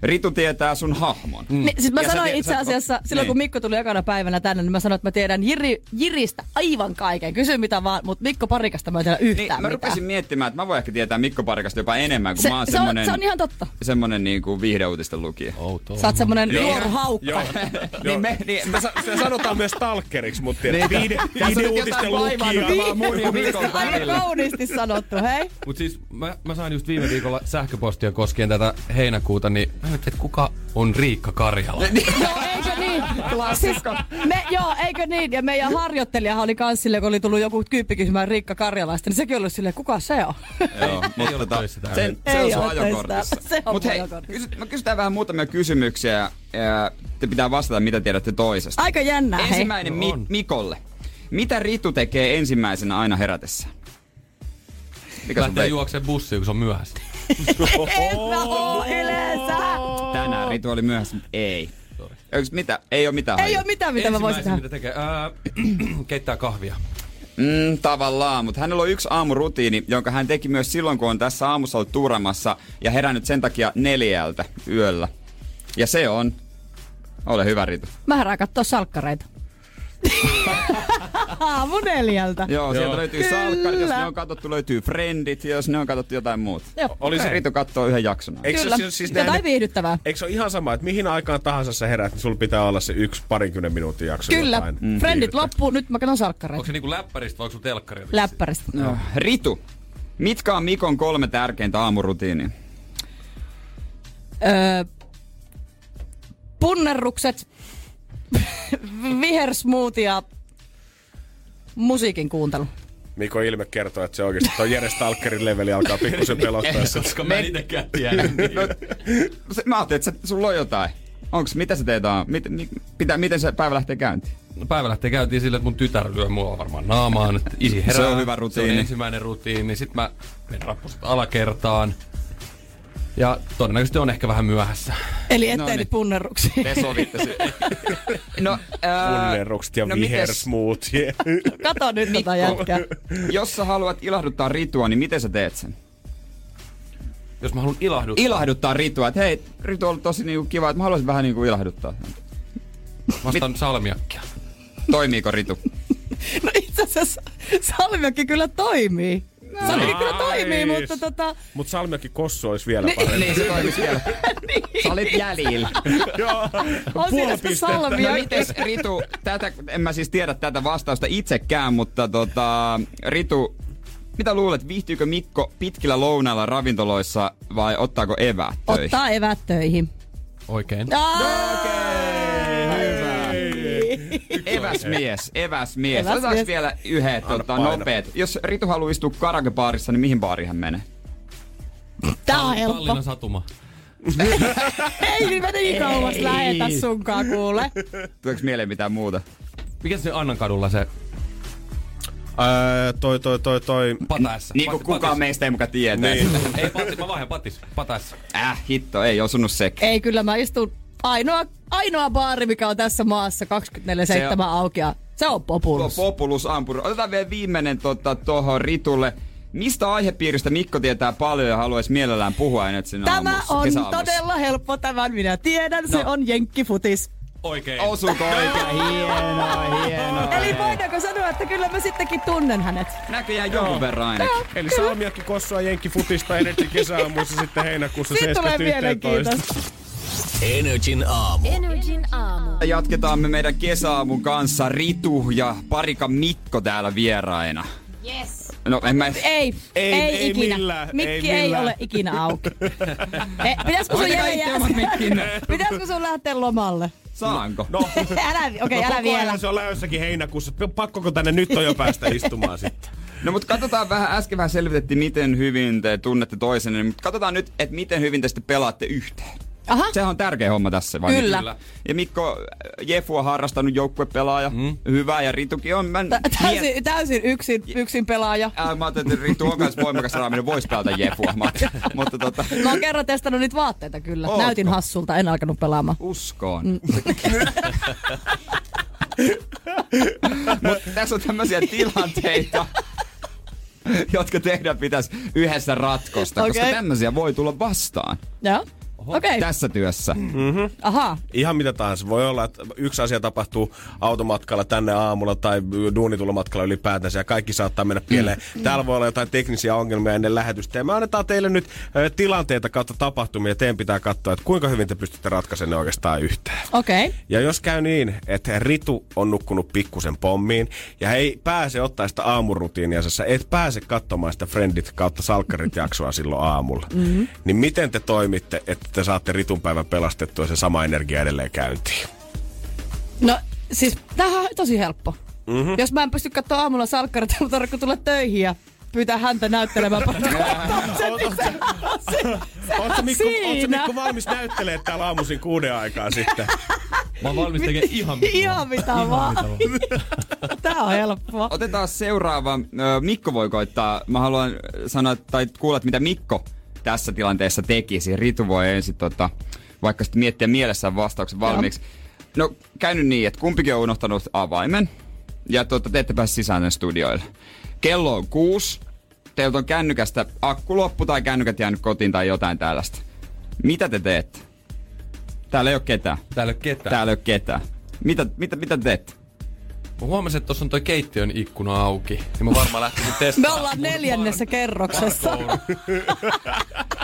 S3: Ritu tietää sun hahmon.
S7: Niin, siis mä
S3: Ja sä
S7: sanoin
S3: tiedät-
S7: itse
S3: sä-
S7: asiassa, silloin
S3: niin.
S7: kun Mikko tuli ekana päivänä tänne, niin mä sanoin, että mä tiedän Jiri, Jiristä aivan kaiken. Kysy mitä vaan, mutta Mikko Parikasta mä en tiedä
S3: Niin,
S7: yhtään
S3: mä
S7: mitään.
S3: rupesin miettimään, että mä voin ehkä tietää Mikko Parikasta jopa enemmän, kun
S7: Se,
S3: mä oon
S7: se, on,
S3: semmonen,
S7: se on ihan totta.
S3: semmonen niin kuin viihdeuutisten lukija.
S8: Outoa.
S7: Sä oot semmonen
S4: Joo.
S7: nuor haukka.
S4: Joo.
S3: niin me, niin, mä,
S4: Se, se sanotaan myös stalkeriksi, mutta
S3: Niin, on nyt
S4: lukija.
S7: Aika kauniisti sanottu, hei.
S8: Mut siis mä, mä sain just viime viikolla sähköpostia koskien tätä heinäkuuta, niin mä mietin, että kuka on Riikka Karjala?
S7: Joo, eikö niin?
S3: Klassikko.
S7: Siis, me, joo, eikö niin? Ja meidän harjoittelijahan oli kans silleen, kun oli tullut joku kyyppi kysymään Riikka Karjalaista, niin sekin oli silleen, kuka se on?
S3: Joo, mutta
S8: ole
S3: tota, sen, se
S7: Ei
S3: on sun ajokortissa.
S7: Se on
S3: Mut hei, kysy, mä kysytään vähän muutamia kysymyksiä ja, te pitää vastata, mitä tiedätte toisesta.
S7: Aika jännää, hei.
S3: Ensimmäinen
S8: No
S3: Mi-. Mikolle. Mitä Ritu tekee ensimmäisenä aina herätessä? Mikä
S8: Lähtee juokseen bussiin, kun se on myöhässä.
S7: En mä oo yleensä.
S3: Tänään Ritu oli myöhässä, mutta ei. Eiks mitä? Ei ole mitään
S7: Ei ole mitään, mitä mä voisin tehdä.
S8: Mitä tekee? Ää, keittää kahvia.
S3: Mm, tavallaan, mutta hänellä on yksi aamurutiini, jonka hän teki myös silloin, kun on tässä aamussa ollut tuuramassa ja herännyt sen takia neljältä yöllä. Ja se on... Ole hyvä, Ritu.
S7: Mä herään kattoo salkkareita. Aamu neljältä.
S3: Joo, sieltä löytyy
S7: Kyllä.
S3: salkkarit, jos ne on katsottu, löytyy Friendit, ja jos ne on katsottu jotain muuta.
S7: Joo.
S4: Oli se,
S3: Ritu katsoo yhden jakson.
S4: eikö
S7: Kyllä.
S4: se siis, siis
S7: Jotain
S4: näin,
S7: viihdyttävää.
S4: Eikö se ole ihan sama, että mihin aikaan tahansa sä herät, niin sulla pitää olla se yksi parinkymmenen minuutin jakso
S7: Kyllä.
S4: jotain.
S7: Mm. Friendit loppuu, nyt mä katson salkkareita.
S8: Onko se niinku läppäristä vai onko sun telkkari?
S7: Läppäristä.
S3: No. Ritu, mitkä on Mikon kolme tärkeintä aamurutiinia?
S7: Öö, punnerrukset, vihersmoothie ja musiikin kuuntelu.
S4: Mikon ilme kertoo, että se oikeasti tuo Jere Stalkerin leveli alkaa pikkusen pelottaa. se.
S8: Koska mä en itekään tiedä.
S3: No, se, mä ajattelin, että sulla on jotain. Onks, mitä sä teet aamu? Mit, mi, pitää, miten se päivä lähtee käyntiin?
S8: No päivä lähtee käyntiin sille, että mun tytär lyö mua varmaan naamaan. Että isi herää.
S3: Se on hyvä
S8: Se
S3: rutiini.
S8: on ensimmäinen rutiini. Sitten mä menen rappuset alakertaan. Ja todennäköisesti on ehkä vähän myöhässä.
S7: Eli
S3: No
S7: ettei
S3: niin.
S7: nyt punnerruksia.
S3: Te sovitte se. No, ää,
S4: Punnerrukset ja
S3: no
S4: no vihersmoothie.
S7: Kato nyt tota jätkää.
S3: jos sä haluat ilahduttaa Ritua, niin miten sä teet sen?
S8: Jos mä haluan ilahduttaa.
S3: Ilahduttaa Ritua, että hei, Ritu on ollut tosi niinku kiva, että mä haluaisin vähän niinku ilahduttaa.
S8: Vastaan salmiakkia.
S3: Toimiiko Ritu?
S7: No itse asiassa salmiakki kyllä toimii. Salmiakki kyllä toimii, mutta tota...
S4: Mut Salmiakin Kossu olisi vielä parempi.
S3: niin se toimisi vielä. Sä olit jäljillä.
S4: Joo,
S7: On
S4: puoli
S7: siinä sitä
S4: pistettä.
S7: salmiakki.
S3: No mites Ritu, tätä, en mä siis tiedä tätä vastausta itsekään, mutta tota, Ritu, mitä luulet, viihtyykö Mikko pitkillä lounailla ravintoloissa vai ottaako eväät töihin?
S7: Ottaa evät töihin.
S8: Oikein.
S3: Eväsmies, eväsmies.
S7: Eväsmies.
S3: Otetaanko vielä yhdet tota, nopeet? Jos Ritu haluaa istua karaokebaarissa, niin mihin baariin hän menee?
S7: Tää on helppo.
S8: Tallinnan satuma.
S7: Ei niin mä niin kauas lähetä sunkaan kuule.
S3: Tuleeko mieleen mitään muuta?
S8: Mikä se Annan kadulla se
S4: Öö, toi, toi, toi, toi.
S8: pataessa?
S3: Niin kuin kukaan
S8: patis.
S3: meistä ei muka tietää.
S4: Niin.
S8: Ei patis, mä vaihan patis. Pataessa.
S3: Äh, hitto, ei osunut sekin.
S7: Ei kyllä mä istun ainoa, ainoa baari, mikä on tässä maassa 24-7
S3: on-
S7: auki. Se on Populus.
S3: Populus Ampur. Otetaan vielä viimeinen tota, tuohon Ritulle. Mistä aihepiiristä Mikko tietää paljon ja haluaisi mielellään puhua ennen sinä
S7: Tämä
S3: aamussa,
S7: on
S3: kesäaamussa?
S7: todella helppo, tämän minä tiedän. Se
S3: No.
S7: on jenkkifutis.
S8: Oikein.
S3: Osuuko oikein? Hienoa, hienoa.
S7: Eli voidaanko sanoa, että kyllä mä sittenkin tunnen hänet?
S3: Näköjään jonkun verran ainakin.
S4: Eli Salmiakki Kossua Jenkki Futista Energy kesäaamuissa sitten heinäkuussa
S7: Siitä tulee
S4: 7.11.
S7: mielenkiintoista.
S1: Energin aamu.
S2: Energin aamu.
S3: Jatketaan me meidän kesäaamun kanssa Ritu ja Parika Mikko täällä vieraina.
S2: Yes.
S3: No en mä...
S7: Ei, ei,
S4: Ei- ei
S7: ikinä.
S4: millään,
S7: Mikki
S4: ei
S7: ei,
S4: millään.
S7: ole ikinä auki. e, pitäisikö sun jää. Pitäisikö sun lähteä lomalle?
S3: Saanko?
S4: No,
S7: älä, okei, okay,
S4: no
S7: älä
S4: koko
S7: vielä.
S4: ajan se on lähdössäkin heinäkuussa. Pakkoko tänne nyt on jo päästä istumaan sitten?
S3: No mutta katsotaan vähän, äsken vähän selvitettiin, miten hyvin te tunnette toisenne, mutta katsotaan nyt, että miten hyvin te sitten pelaatte yhteen.
S7: Aha,
S3: Sehän on tärkeä homma tässä. vai
S7: Kyllä.
S3: niin? Ja Mikko, Jefu on harrastanut joukkuepelaaja. Mm. Hyvä, ja Ritukin on. Mä,
S7: Tä- täysin, täysin yksin, yksin pelaaja.
S3: Ää, mä ajattelin, että Ritu on myös voimakas raaminen, voisi pelata Jefua. Mä mutta tota,
S7: Mä oon kerran testannut niitä vaatteita kyllä.
S3: Ootko?
S7: Näytin hassulta, en alkanut pelaamaan.
S3: uskoon. Mm. mutta tässä on tämmöisiä tilanteita, jotka tehdään pitäisi yhdessä ratkosta, koska
S7: Okei.
S3: tämmöisiä voi tulla vastaan
S7: Joo. Okei, okay.
S3: tässä työssä.
S7: ahaa.
S4: Ihan mitä tahansa. Voi olla, että yksi asia tapahtuu automatkalla tänne aamulla tai duunitulomatkalla ylipäätänsä ja kaikki saattaa mennä pieleen.
S7: Mm.
S4: Täällä voi olla jotain teknisiä ongelmia ennen lähetystä. Ja me annetaan teille nyt tilanteita kautta tapahtumia ja teidän pitää katsoa, että kuinka hyvin te pystytte ratkaisemaan ne oikeastaan yhteen.
S7: Okei. Okay.
S4: Ja jos käy niin, että Ritu on nukkunut pikkusen pommiin ja ei pääse ottaa sitä aamurutiiniansa, sä et pääse katsomaan sitä Friendit kautta Salkkarit jaksoa silloin aamulla, mm-hmm. niin miten te toimitte, että te saatte Ritun päivän pelastettua ja se sama energia edelleen käyntiin?
S7: No siis tämähän on tosi helppo. Mm-hmm. Jos mä en pysty katsoa aamulla salkkarit, mutta tarvitse tulla töihin ja pyytää häntä näyttelemään
S4: Oletko Mikko, valmis näyttelemään täällä aamuisin kuuden aikaa sitten?
S8: Mä oon valmis tekemään ihan mitä
S7: Ihan mitä vaan. Tää on helppoa.
S3: Otetaan seuraava. Mikko voi koittaa. Mä haluan sanoa tai kuulla, että mitä Mikko tässä tilanteessa tekisi. Ritu voi ensin tota, vaikka sitten miettiä mielessään vastauksen valmiiksi. No käynyt niin, että kumpikin on unohtanut avaimen. Ja tota, te ette pääse sisään studioille. Kello on kuusi. Teiltä on kännykästä akku loppu tai kännykät jäänyt kotiin tai jotain tällaista. Mitä te teette? Täällä ei ole ketään.
S8: Täällä ei ole ketään.
S3: Täällä ei ole ketään. Mitä, mitä, mitä te teette?
S8: Mä huomasin, että tuossa on toi keittiön ikkuna auki. Ja mä varmaan lähtisin
S7: Me
S8: testaamaan.
S7: ollaan neljännessä kerroksessa.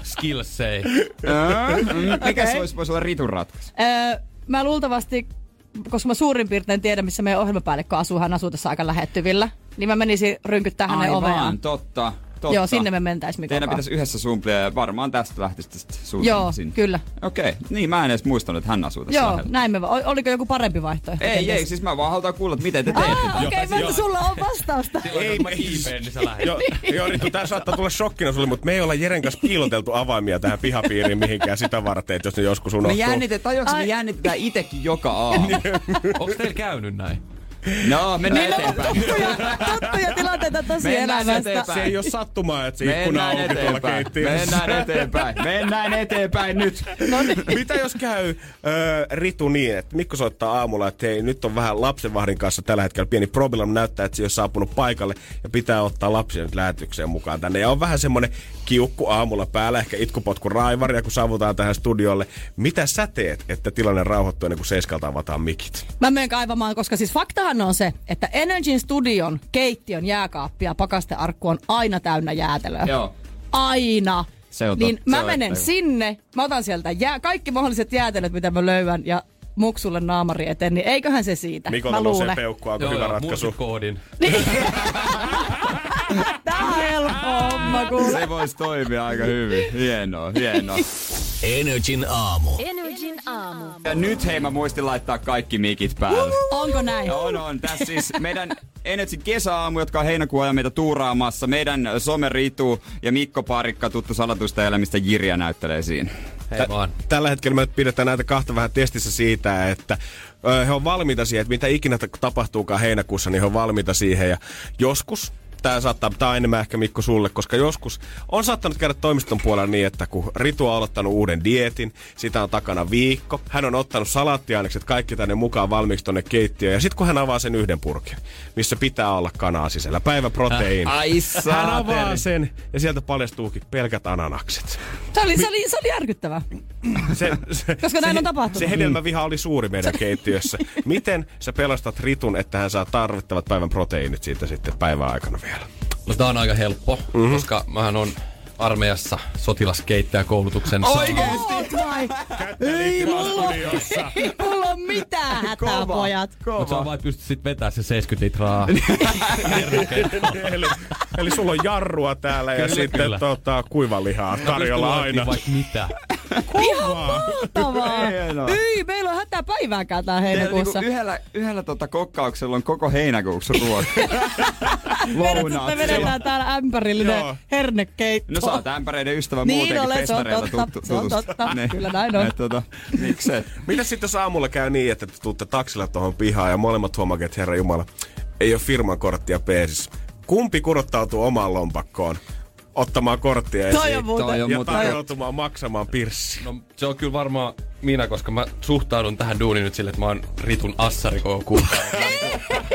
S8: Skill say.
S3: Öö, mm, Mikä
S7: Okei.
S3: se olisi, voisi olla Ritun ratkaisu?
S7: Öö, mä luultavasti, koska mä suurin piirtein tiedän, missä meidän ohjelmapäällikkö asuu, hän asuu tässä aika lähettyvillä, niin mä menisin rynkyttää hänen oveaan.
S3: totta. Totta.
S7: Joo, sinne me mentäis Mikon
S3: Teidän pitäisi yhdessä sumplia ja varmaan tästä lähtisi sitten suunnilleen
S7: Joo,
S3: sinne.
S7: kyllä.
S3: Okei, okay. niin mä en edes muistanut, että hän asuu tässä
S7: Joo,
S3: lähellä.
S7: näin me va- Oliko joku parempi vaihtoehto?
S3: Ei,
S7: kenties?
S3: ei, siis mä vaan halutaan kuulla, että miten te teette.
S7: Ah, okei, okay, mutta sulla on vastausta.
S8: Ei mä kiipeen, niin sä lähdet.
S4: Joo, joo Ritu, tää saattaa tulla shokkina sulle, mutta me ei olla Jeren kanssa piiloteltu avaimia tähän pihapiiriin mihinkään sitä varten, että jos ne joskus
S3: Me
S4: unohtuu.
S3: jännitetään, tajuuks me jännitetään itekin joka aamu.
S8: Onks teillä käynyt näin?
S3: No, mennään
S7: Niillä on
S3: eteenpäin.
S7: tuttuja, tuttuja tilanteita tosi
S3: Mennään
S7: elämästä.
S3: eteenpäin.
S4: Se ei ole sattumaa, että se ikkuna on
S3: Mennään
S4: auki tuolla
S3: eteenpäin.
S4: keittiössä.
S3: Mennään eteenpäin. Mennään eteenpäin nyt.
S7: No niin.
S4: Mitä jos käy äh, Ritu niin, että Mikko soittaa aamulla, että hei, nyt on vähän lapsenvahdin kanssa tällä hetkellä pieni problem, näyttää, että se ei ole saapunut paikalle ja pitää ottaa lapsia nyt lähetykseen mukaan tänne. Ja on vähän semmoinen kiukku aamulla päällä, ehkä itkupotku raivaria, kun saavutaan tähän studiolle. Mitä sä teet, että tilanne rauhoittuu ennen kuin seiskalta avataan mikit?
S7: Mä menen kaivamaan, koska siis faktahan tilanne on se, että Energyn studion keittiön jääkaappi ja pakastearkku on aina täynnä jäätelöä.
S3: Joo.
S7: Aina.
S3: Se on
S7: niin
S3: totta.
S7: mä
S3: Se on
S7: menen
S3: aivan.
S7: sinne, mä otan sieltä jää, kaikki mahdolliset jäätelöt, mitä mä löydän ja muksulle naamari eteen, niin eiköhän se siitä.
S4: Mikolta nousee
S7: luulen.
S4: peukkua, onko hyvä
S8: joo,
S4: ratkaisu?
S8: koodin.
S7: Tää on helppo homma, kuule.
S3: Se voisi toimia aika hyvin. Hienoa, hienoa.
S1: Energin aamu.
S2: Energin aamu.
S3: Ja nyt hei, mä muistin laittaa kaikki mikit päälle.
S7: Onko näin?
S3: On, on. Tässä siis meidän Energy kesäaamu, jotka on heinäkuun ajan meitä tuuraamassa. Meidän Some Ritu ja Mikko Parikka, tuttu salatusta elämistä, Jirja näyttelee siinä.
S8: Hei vaan.
S4: Tällä hetkellä me pidetään näitä kahta vähän testissä siitä, että ö, he on valmiita siihen, että mitä ikinä ta- tapahtuukaan heinäkuussa, niin he on valmiita siihen. Ja joskus tämä saattaa, tämä on enemmän ehkä Mikko sulle, koska joskus on saattanut käydä toimiston puolella niin, että kun Ritu on aloittanut uuden dietin, sitä on takana viikko, hän on ottanut salaattiainekset kaikki tänne mukaan valmiiksi tonne keittiöön, ja sitten kun hän avaa sen yhden purkin, missä pitää olla kanaa sisällä, päiväproteiini,
S3: Ai
S4: hän avaa sen, ja sieltä paljastuukin pelkät ananakset.
S7: Se oli, se oli, se oli järkyttävää.
S4: Se, se,
S7: Koska näin on tapahtunut.
S4: Se hedelmäviha oli suuri meidän keittiössä. Miten sä pelastat Ritun, että hän saa tarvittavat päivän proteiinit siitä sitten päivän aikana vielä?
S8: No tää on aika helppo,
S4: Mhm.
S8: mm-hmm. koska mähän on armeijassa sotilaskeittäjäkoulutuksen
S3: Oikeesti?
S7: Oh. Ei mulla, ei mulla ole mitään hätää,
S3: Kova.
S7: pojat.
S8: Mutta sä vaan pystyt sit vetää se 70 litraa.
S4: eli, eli sulla on jarrua täällä ja
S8: Kyllä,
S4: sitten
S8: kyllä.
S4: Tota, kuivalihaa tarjolla aina.
S8: Vaikka mitä.
S7: Ihan mahtavaa. Meillä on hätää päivääkään tää
S3: Teillä
S7: heinäkuussa.
S3: Niinku yhdellä, yhdellä tota kokkauksella on koko heinäkuussa ruoka.
S7: Vedetään, me vedetään täällä ämpärillinen hernekeitto.
S3: No sä oot ämpäreiden ystävä
S7: Niin
S3: muutenkin
S7: olen, se on totta,
S3: tuttu,
S7: se on totta. Kyllä näin on.
S3: Et, tota, miksei?
S4: Mitä sitten jos aamulla käy niin, että te tuutte taksilla tuohon pihaan ja molemmat huomaavat, että herra Jumala, ei ole firman korttia peesissä. Kumpi kurottautuu omaan lompakkoon ottamaan korttia
S7: Toi
S4: esiin
S7: on muuten.
S3: Toi on
S4: ja
S3: muuten-
S4: tarjoutumaan maksamaan pirssi?
S8: No se on kyllä varmaan minä, koska mä suhtaudun tähän duuniin nyt sille, että mä oon Ritun assari koko kuukauden.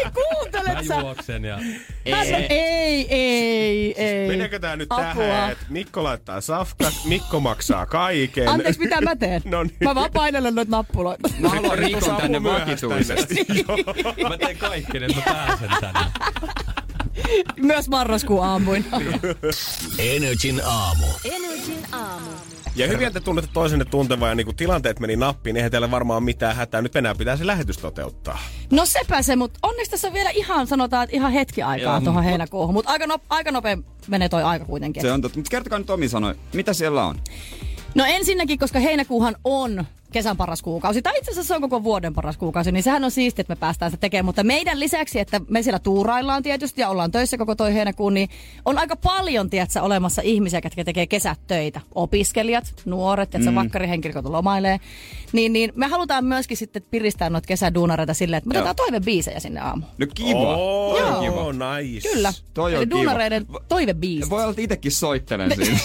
S8: Mä
S7: Kuuntelet sä?
S8: juoksen ja...
S7: Ei, ei, ei, ei.
S4: Meneekö tää nyt
S7: Apua.
S4: tähän, että Mikko laittaa safkat, Mikko maksaa kaiken.
S7: Anteeksi, mitä mä teen?
S4: No niin.
S7: Mä vaan painelen noita nappuloita.
S3: Mä haluan Rikon tänne vakituisesti.
S8: Mä teen kaikkeen, että mä pääsen tänne.
S7: Myös marraskuun aamuin.
S1: Energin aamu.
S2: Energin aamu.
S4: Ja hyvin te tunnette toisenne tuntevan ja niin kun tilanteet meni nappiin, eihän teillä varmaan mitään hätää. Nyt enää pitää se lähetys toteuttaa.
S7: No sepä se, mutta onneksi tässä on vielä ihan, sanotaan, että ihan hetki aikaa
S3: Joo,
S7: tuohon
S3: mut-
S7: heinäkuuhun. Mutta aika, no, aika nopea menee toi aika kuitenkin.
S3: Se on totta. Mutta kertokaa nyt Tomi sanoi, mitä siellä on?
S7: No ensinnäkin, koska heinäkuuhan on kesän paras kuukausi, tai itse asiassa se on koko vuoden paras kuukausi, niin sehän on siistiä, että me päästään sitä tekemään. Mutta meidän lisäksi, että me siellä tuuraillaan tietysti ja ollaan töissä koko toi heinäkuun, niin on aika paljon, tiedätkö, olemassa ihmisiä, jotka tekee kesätöitä. Opiskelijat, nuoret, että mm. vakkarihenkilöt, lomailee. Niin, niin me halutaan myöskin sitten piristää noita kesäduunareita silleen, että me
S3: Joo.
S7: otetaan toivebiisejä sinne aamuun.
S3: No kiva.
S4: Oo,
S3: Toi on kiva.
S4: nice.
S7: Kyllä.
S3: Toi on
S7: Eli
S3: kiva.
S7: duunareiden toivebiisit.
S3: Voi olla, että itekin soittelen siinä.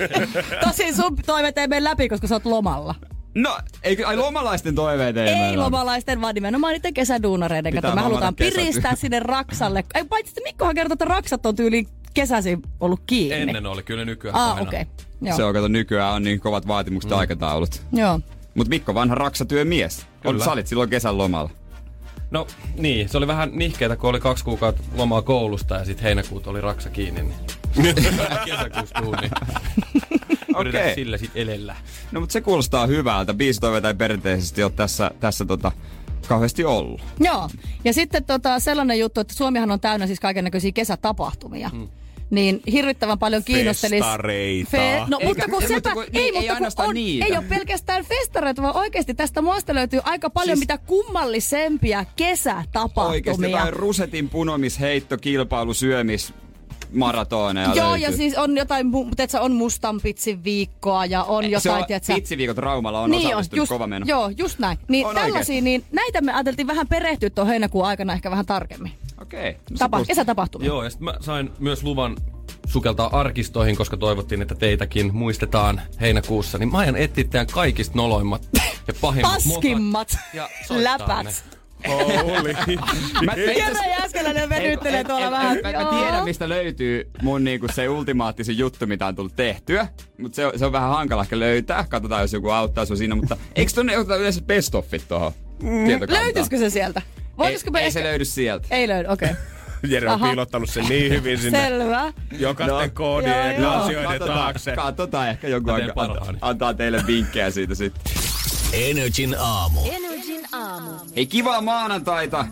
S7: Tosin sun toiveet ei mene läpi, koska sä oot lomalla.
S3: No, eikö, ai lomalaisten toiveet ei
S7: Ei lomalaisten, vaan nimenomaan niiden kesäduunareiden kautta. Me halutaan piristää sinne Raksalle. Ei, paitsi että Mikkohan kertoi, että Raksat on tyyliin kesäsi ollut kiinni.
S8: Ennen oli kyllä nykyään
S7: Ah, okei. Okay. Joo.
S3: Se on, kato, nykyään on niin kovat vaatimukset mm. aikataulut.
S7: Joo.
S3: Mut Mikko vanha raksatyömies. On,
S8: Kyllä.
S3: sä olit silloin kesän lomalla.
S8: No niin, se oli vähän nihkeetä, kun oli kaksi kuukautta lomaa koulusta ja sitten heinäkuuta oli raksa kiinni. Niin kesäkuussa duuni. Yritän
S3: Okei.
S8: sillä sit elellä.
S3: No mut se kuulostaa hyvältä. Biisitoiveita ei perinteisesti ole tässä, tässä tota, kauheasti ollut.
S7: Joo. Ja sitten tota, sellainen juttu, että Suomihan on täynnä siis kaiken näköisiä kesätapahtumia. Hmm. Niin hirvittävän paljon kiinnostelis...
S4: Festareita.
S7: no,
S3: Eikä-
S7: mutta kun
S3: ei,
S7: sepä,
S3: mutta kun-
S7: ei,
S3: ei- ei
S7: mutta kun
S3: ainoastaan
S7: on,
S3: niitä.
S7: ei ole pelkästään festareita, vaan oikeasti tästä maasta löytyy aika paljon
S3: Siis-
S7: mitä kummallisempia kesätapahtumia.
S3: Oikeesti jotain rusetin punomis, heitto, kilpailu, syömis, maratoneja
S7: Joo,
S3: löytyy.
S7: ja siis on jotain, tiedätkö, on mustan pitsin viikkoa ja on
S3: se
S7: jotain,
S3: on,
S7: tiedätkö,
S3: pitsiviikot Raumalla on
S7: niin on,
S3: osallistunut
S7: just,
S3: kova meno.
S7: joo, just näin. Niin
S3: On
S7: tällaisia,
S3: oikeesti.
S7: niin näitä me ajateltiin vähän perehtyä tuon heinäkuun aikana ehkä vähän tarkemmin.
S3: Okei. No se
S7: Tapa,
S3: kuulostaa-
S7: kesätapahtumia.
S8: Joo, ja sitten mä sain myös luvan sukeltaa arkistoihin, koska toivottiin, että teitäkin muistetaan heinäkuussa. Niin mä aion etsiä kaikista noloimmat ja pahimmat
S7: Paskimmat
S8: mokat ja
S7: läpät.
S8: ne.
S4: Holy.
S3: Mä,
S7: Jere Jääskeläinen venyttelee tuolla vähän.
S3: Mä, mä tiedän, mistä löytyy mun niinku se ultimaattisin juttu, mitä on tullut tehtyä. Mutta se, on- se on vähän hankala ehkä löytää. Katsotaan, jos joku auttaa sua siinä. Mutta eikö tonne oteta yleensä best offit tohon
S7: Mm? Löytyisikö se sieltä?
S3: Ei, ei
S7: ehkä...
S3: se löydy sieltä.
S7: Ei löydy, okei. Okay.
S4: Jere on
S7: Aha.
S4: piilottanut sen niin hyvin sinne
S7: Selvä.
S4: jokaisten koodien
S7: joo,
S4: ja asioiden taakse.
S3: katsotaan ehkä aikaa. Antaa, antaa teille vinkkejä siitä sitten.
S1: Energin aamu.
S2: Energin aamu.
S3: Hei, kivaa maanantaita.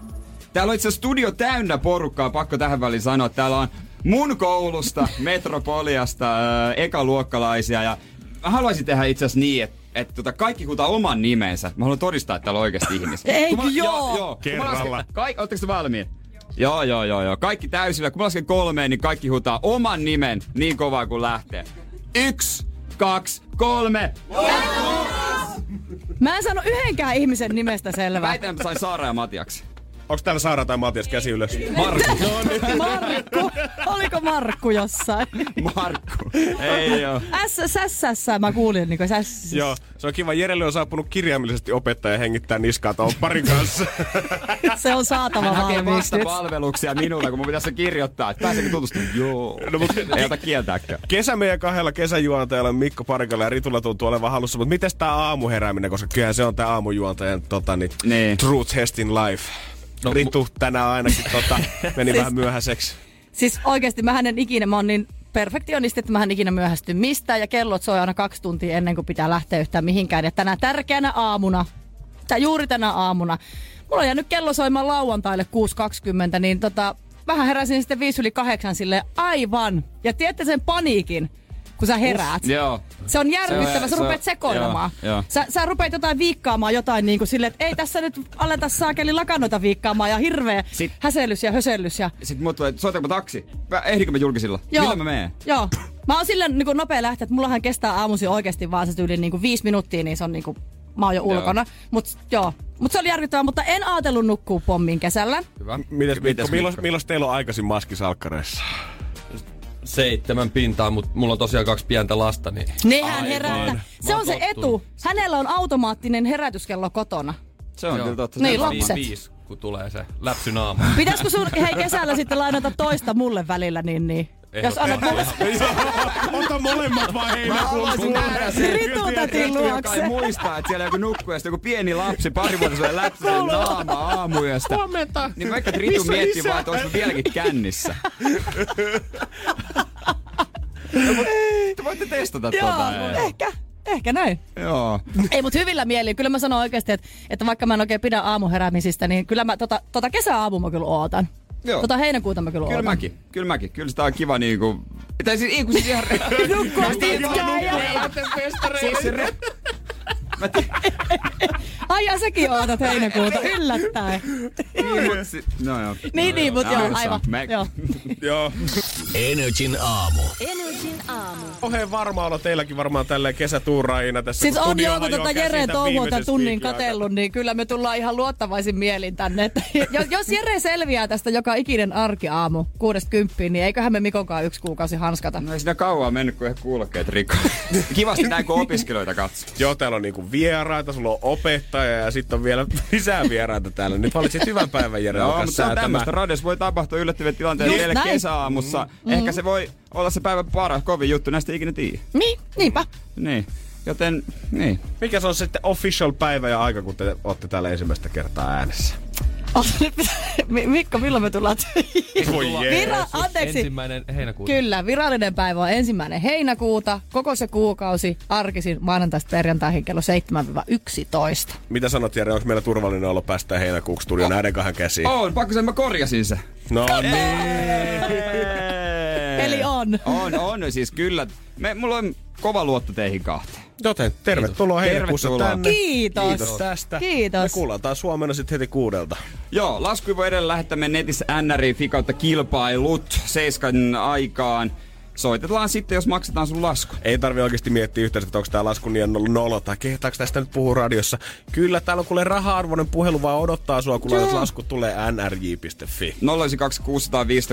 S3: Täällä on itse studio täynnä porukkaa, pakko tähän väliin sanoa. Täällä on mun koulusta, Metropoliasta, äh, ekaluokkalaisia ja mä haluaisin tehdä itse asiassa niin, että että tota, kaikki huutaa oman nimensä. Mä haluan todistaa, että täällä on oikeasti ihmisiä.
S7: Eikö
S3: Kun mä-
S7: joo?
S3: joo, joo.
S4: Kerralla.
S3: Kaik, ootteko te valmiit? Joo, joo, joo, joo. Kaikki täysillä. Kun mä lasken kolmeen, niin kaikki huutaa oman nimen niin kovaa kuin lähtee. Yksi, kaksi, kolme.
S7: Mä en sano yhdenkään ihmisen nimestä selvää.
S3: Väitän, että sain Saara ja Matiaksi.
S4: Onks täällä Saara tai Matias käsi ylös?
S8: Markus.
S7: Markku. Oliko Markku jossain?
S3: Markku. Ei joo.
S7: SSS mä kuulin niinku säs.
S4: Joo, se on kiva. Jerelle on saapunut kirjaimellisesti opettaja hengittää niskaa tuon parin kanssa.
S7: Se on saatava
S3: Hän hakee vastapalveluksia minulle, kun mun pitäisi se kirjoittaa, että pääseekö tutustumaan. Joo.
S4: No, mut-
S3: Ei ota kieltääkään.
S4: Kesä meidän kahdella kesäjuontajalla Mikko Parikalla ja Ritulla tuntuu olevan hallussa, mutta miten tää aamuherääminen, koska kyllähän se on tää aamujuontajan tota, niin,
S3: Niin.
S4: true test in life. No, Ritu tänään ainakin tota, meni vähän myöhäiseksi.
S7: Siis oikeesti mä en ikinä, mä oon niin perfektionisti, että mä en ikinä myöhästy mistään ja kellot soi aina kaksi tuntia ennen kuin pitää lähteä yhtään mihinkään. Ja tänä tärkeänä aamuna, tai juuri tänä aamuna, mulla on jäänyt kello soimaan lauantaille 6.20, niin tota, vähän heräsin sitten 5 yli 8 sille aivan. Ja tiedätte sen paniikin, kun sä heräät.
S3: Joo.
S7: Se on järkyttävä, sä
S3: se
S7: rupeat sekoilemaan.
S3: joo, joo.
S7: Sä, sä rupeat jotain viikkaamaan jotain niin kuin silleen, että ei tässä nyt aleta saakeli lakanoita viikkaamaan ja hirveä
S3: Sit-
S7: häsellys ja hösellys. Ja...
S3: Sitten muut tulee, soitanko mä taksi? Mä- Ehdinkö mä julkisilla?
S7: Joo.
S3: Millä mä menen?
S7: Joo. Mä oon silleen niin kuin nopea lähteä, että mullahan kestää aamusi oikeasti vaan se tyyli niin kuin viisi minuuttia, niin se on niin kuin, mä oon jo ulkona. Mut joo. Mut se oli järkyttävää, mutta en ajatellut nukkua pommin kesällä.
S8: Hyvä.
S4: Mites,
S3: Mites
S4: milloin, milloin teillä on aikaisin maskisalkkareissa?
S8: Seitsemän pintaa, mutta mulla on tosiaan kaksi pientä lasta, niin...
S7: Nehän
S8: Aivan.
S7: herättää. Se on se etu. Hänellä on automaattinen herätyskello kotona.
S3: Se on kyllä totta.
S7: Niin,
S3: Se on
S8: Viisi,
S7: lapset.
S8: viisi, kun tulee se läpsyn aamu.
S7: Pitäisikö sun hei kesällä sitten lainata toista mulle välillä, niin, niin. Jos annat mulle
S4: Ota molemmat vaan
S3: Mä
S4: heinäkuun
S3: haluaisin nähdä sen.
S7: Luokse.
S3: ei muistaa, että siellä joku nukkuu ja sitten joku pieni lapsi pari vuotta sulle läpsi sen naama aamuyöstä.
S4: Huomenta.
S3: Niin vaikka Ritu miettii
S4: isä?
S3: vaan, että olisi vieläkin kännissä. Te voitte testata
S7: Joo,
S3: tota. ei.
S7: ehkä. Ehkä näin.
S3: Joo.
S7: Ei, mutta hyvillä mielin. Kyllä mä sanon oikeasti, että, että vaikka mä en oikein pidä aamuheräämisistä, niin kyllä mä tota, tota kesäaamua mä kyllä ootan.
S3: Joo.
S7: Tota heinäkuuta mä kyllä
S3: Kyllä
S7: ootan.
S3: mäkin, kyllä mäkin. Kyllä sitä on kiva niinku... Tai siis, ei kun siis ihan...
S7: Nukkua
S3: tiedän,
S7: pitkään ja-
S3: Siis se re... Mä
S7: Ai ja sekin ootat heinäkuuta, yllättäen.
S3: niin, mut si... No joo.
S7: Niin, niin, mut joo,
S3: Aivan.
S7: Joo.
S1: Energin aamu.
S2: Energin aamu.
S4: Kauhean varma olo teilläkin varmaan tälleen kesätuuraajina tässä.
S7: Siis on joo, kun tota
S4: hajoaa
S7: Jere
S4: viimeisen
S7: tunnin katellut, niin kyllä me tullaan ihan luottavaisin mielin tänne. Että jos, jos Jere selviää tästä joka ikinen arkiaamu kuudesta kymppiin, niin eiköhän me Mikonkaan yksi kuukausi hanskata.
S3: No ei siinä kauaa mennyt, kun ehkä kuulokkeet rikko. Kivasti näin, kun opiskelijoita katsoo.
S4: Joo, täällä on niinku vieraita, sulla on opettaja ja sitten on vielä lisää vieraita täällä. Nyt valitsit hyvän päivän Jere
S3: Joo,
S4: alkaa
S3: mutta se on
S4: säätämään.
S3: tämmöistä. Radios voi tapahtua yllättäviä tilanteita
S7: Just
S3: teille
S7: näin.
S3: kesäaamussa. Ehkä se voi olla se päivän paras, kovin juttu, näistä ei ikinä tiedä.
S7: Niin, niinpä.
S3: Niin. Joten, niin.
S4: Mikä se on sitten official päivä ja aika, kun te olette täällä ensimmäistä kertaa äänessä?
S7: Oh, Mikko, milloin me tullaan töihin?
S4: Voi.
S7: Vira- anteeksi.
S8: Ensimmäinen heinäkuuta.
S7: Kyllä, virallinen päivä on ensimmäinen heinäkuuta, koko se kuukausi, arkisin maanantaista perjantaihin kello 7-11.
S4: Mitä sanot Jere, onko meillä turvallinen olo päästä heinäkuuksi studio näiden kahden käsiin?
S3: On, pakko sen mä korjasin se.
S4: No niin.
S7: Eli on.
S3: On, on, siis kyllä. Me, mulla on kova luotto teihin kahteen.
S4: Joten tervetuloa heinäkuussa
S3: Tervetuloa.
S4: tänne.
S7: Kiitos.
S4: Kiitos tästä.
S7: Kiitos.
S4: Me kuullaan taas huomenna sitten heti kuudelta.
S3: Joo, lasku voi edelleen lähettää meidän netissä NRI kautta kilpailut seiskan aikaan. Soitetaan sitten, jos maksetaan sun lasku.
S4: Ei tarvi oikeasti miettiä yhtään, että onko tää lasku niin nolo tai kehtaako tästä nyt puhua radiossa. Kyllä täällä on kuule raha-arvoinen puhelu vaan odottaa sua, kun laitat lasku tulee nrj.fi.
S3: 092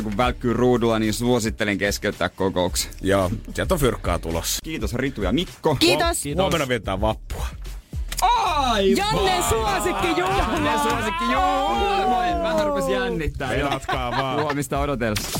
S3: kun välkkyy ruudulla, niin suosittelen keskeyttää kokouksen.
S4: Joo, sieltä on fyrkkaa tulossa.
S3: Kiitos Ritu ja Mikko.
S7: Kiitos.
S4: Huomenna vietetään vappua.
S3: Ai!
S7: Janne suosikki
S3: Janne
S7: juhla.
S3: suosikki, joo! Moi, Vähän rupes jännittää. jo.
S4: Pelatkaa vaan.
S3: Huomista odotellessa.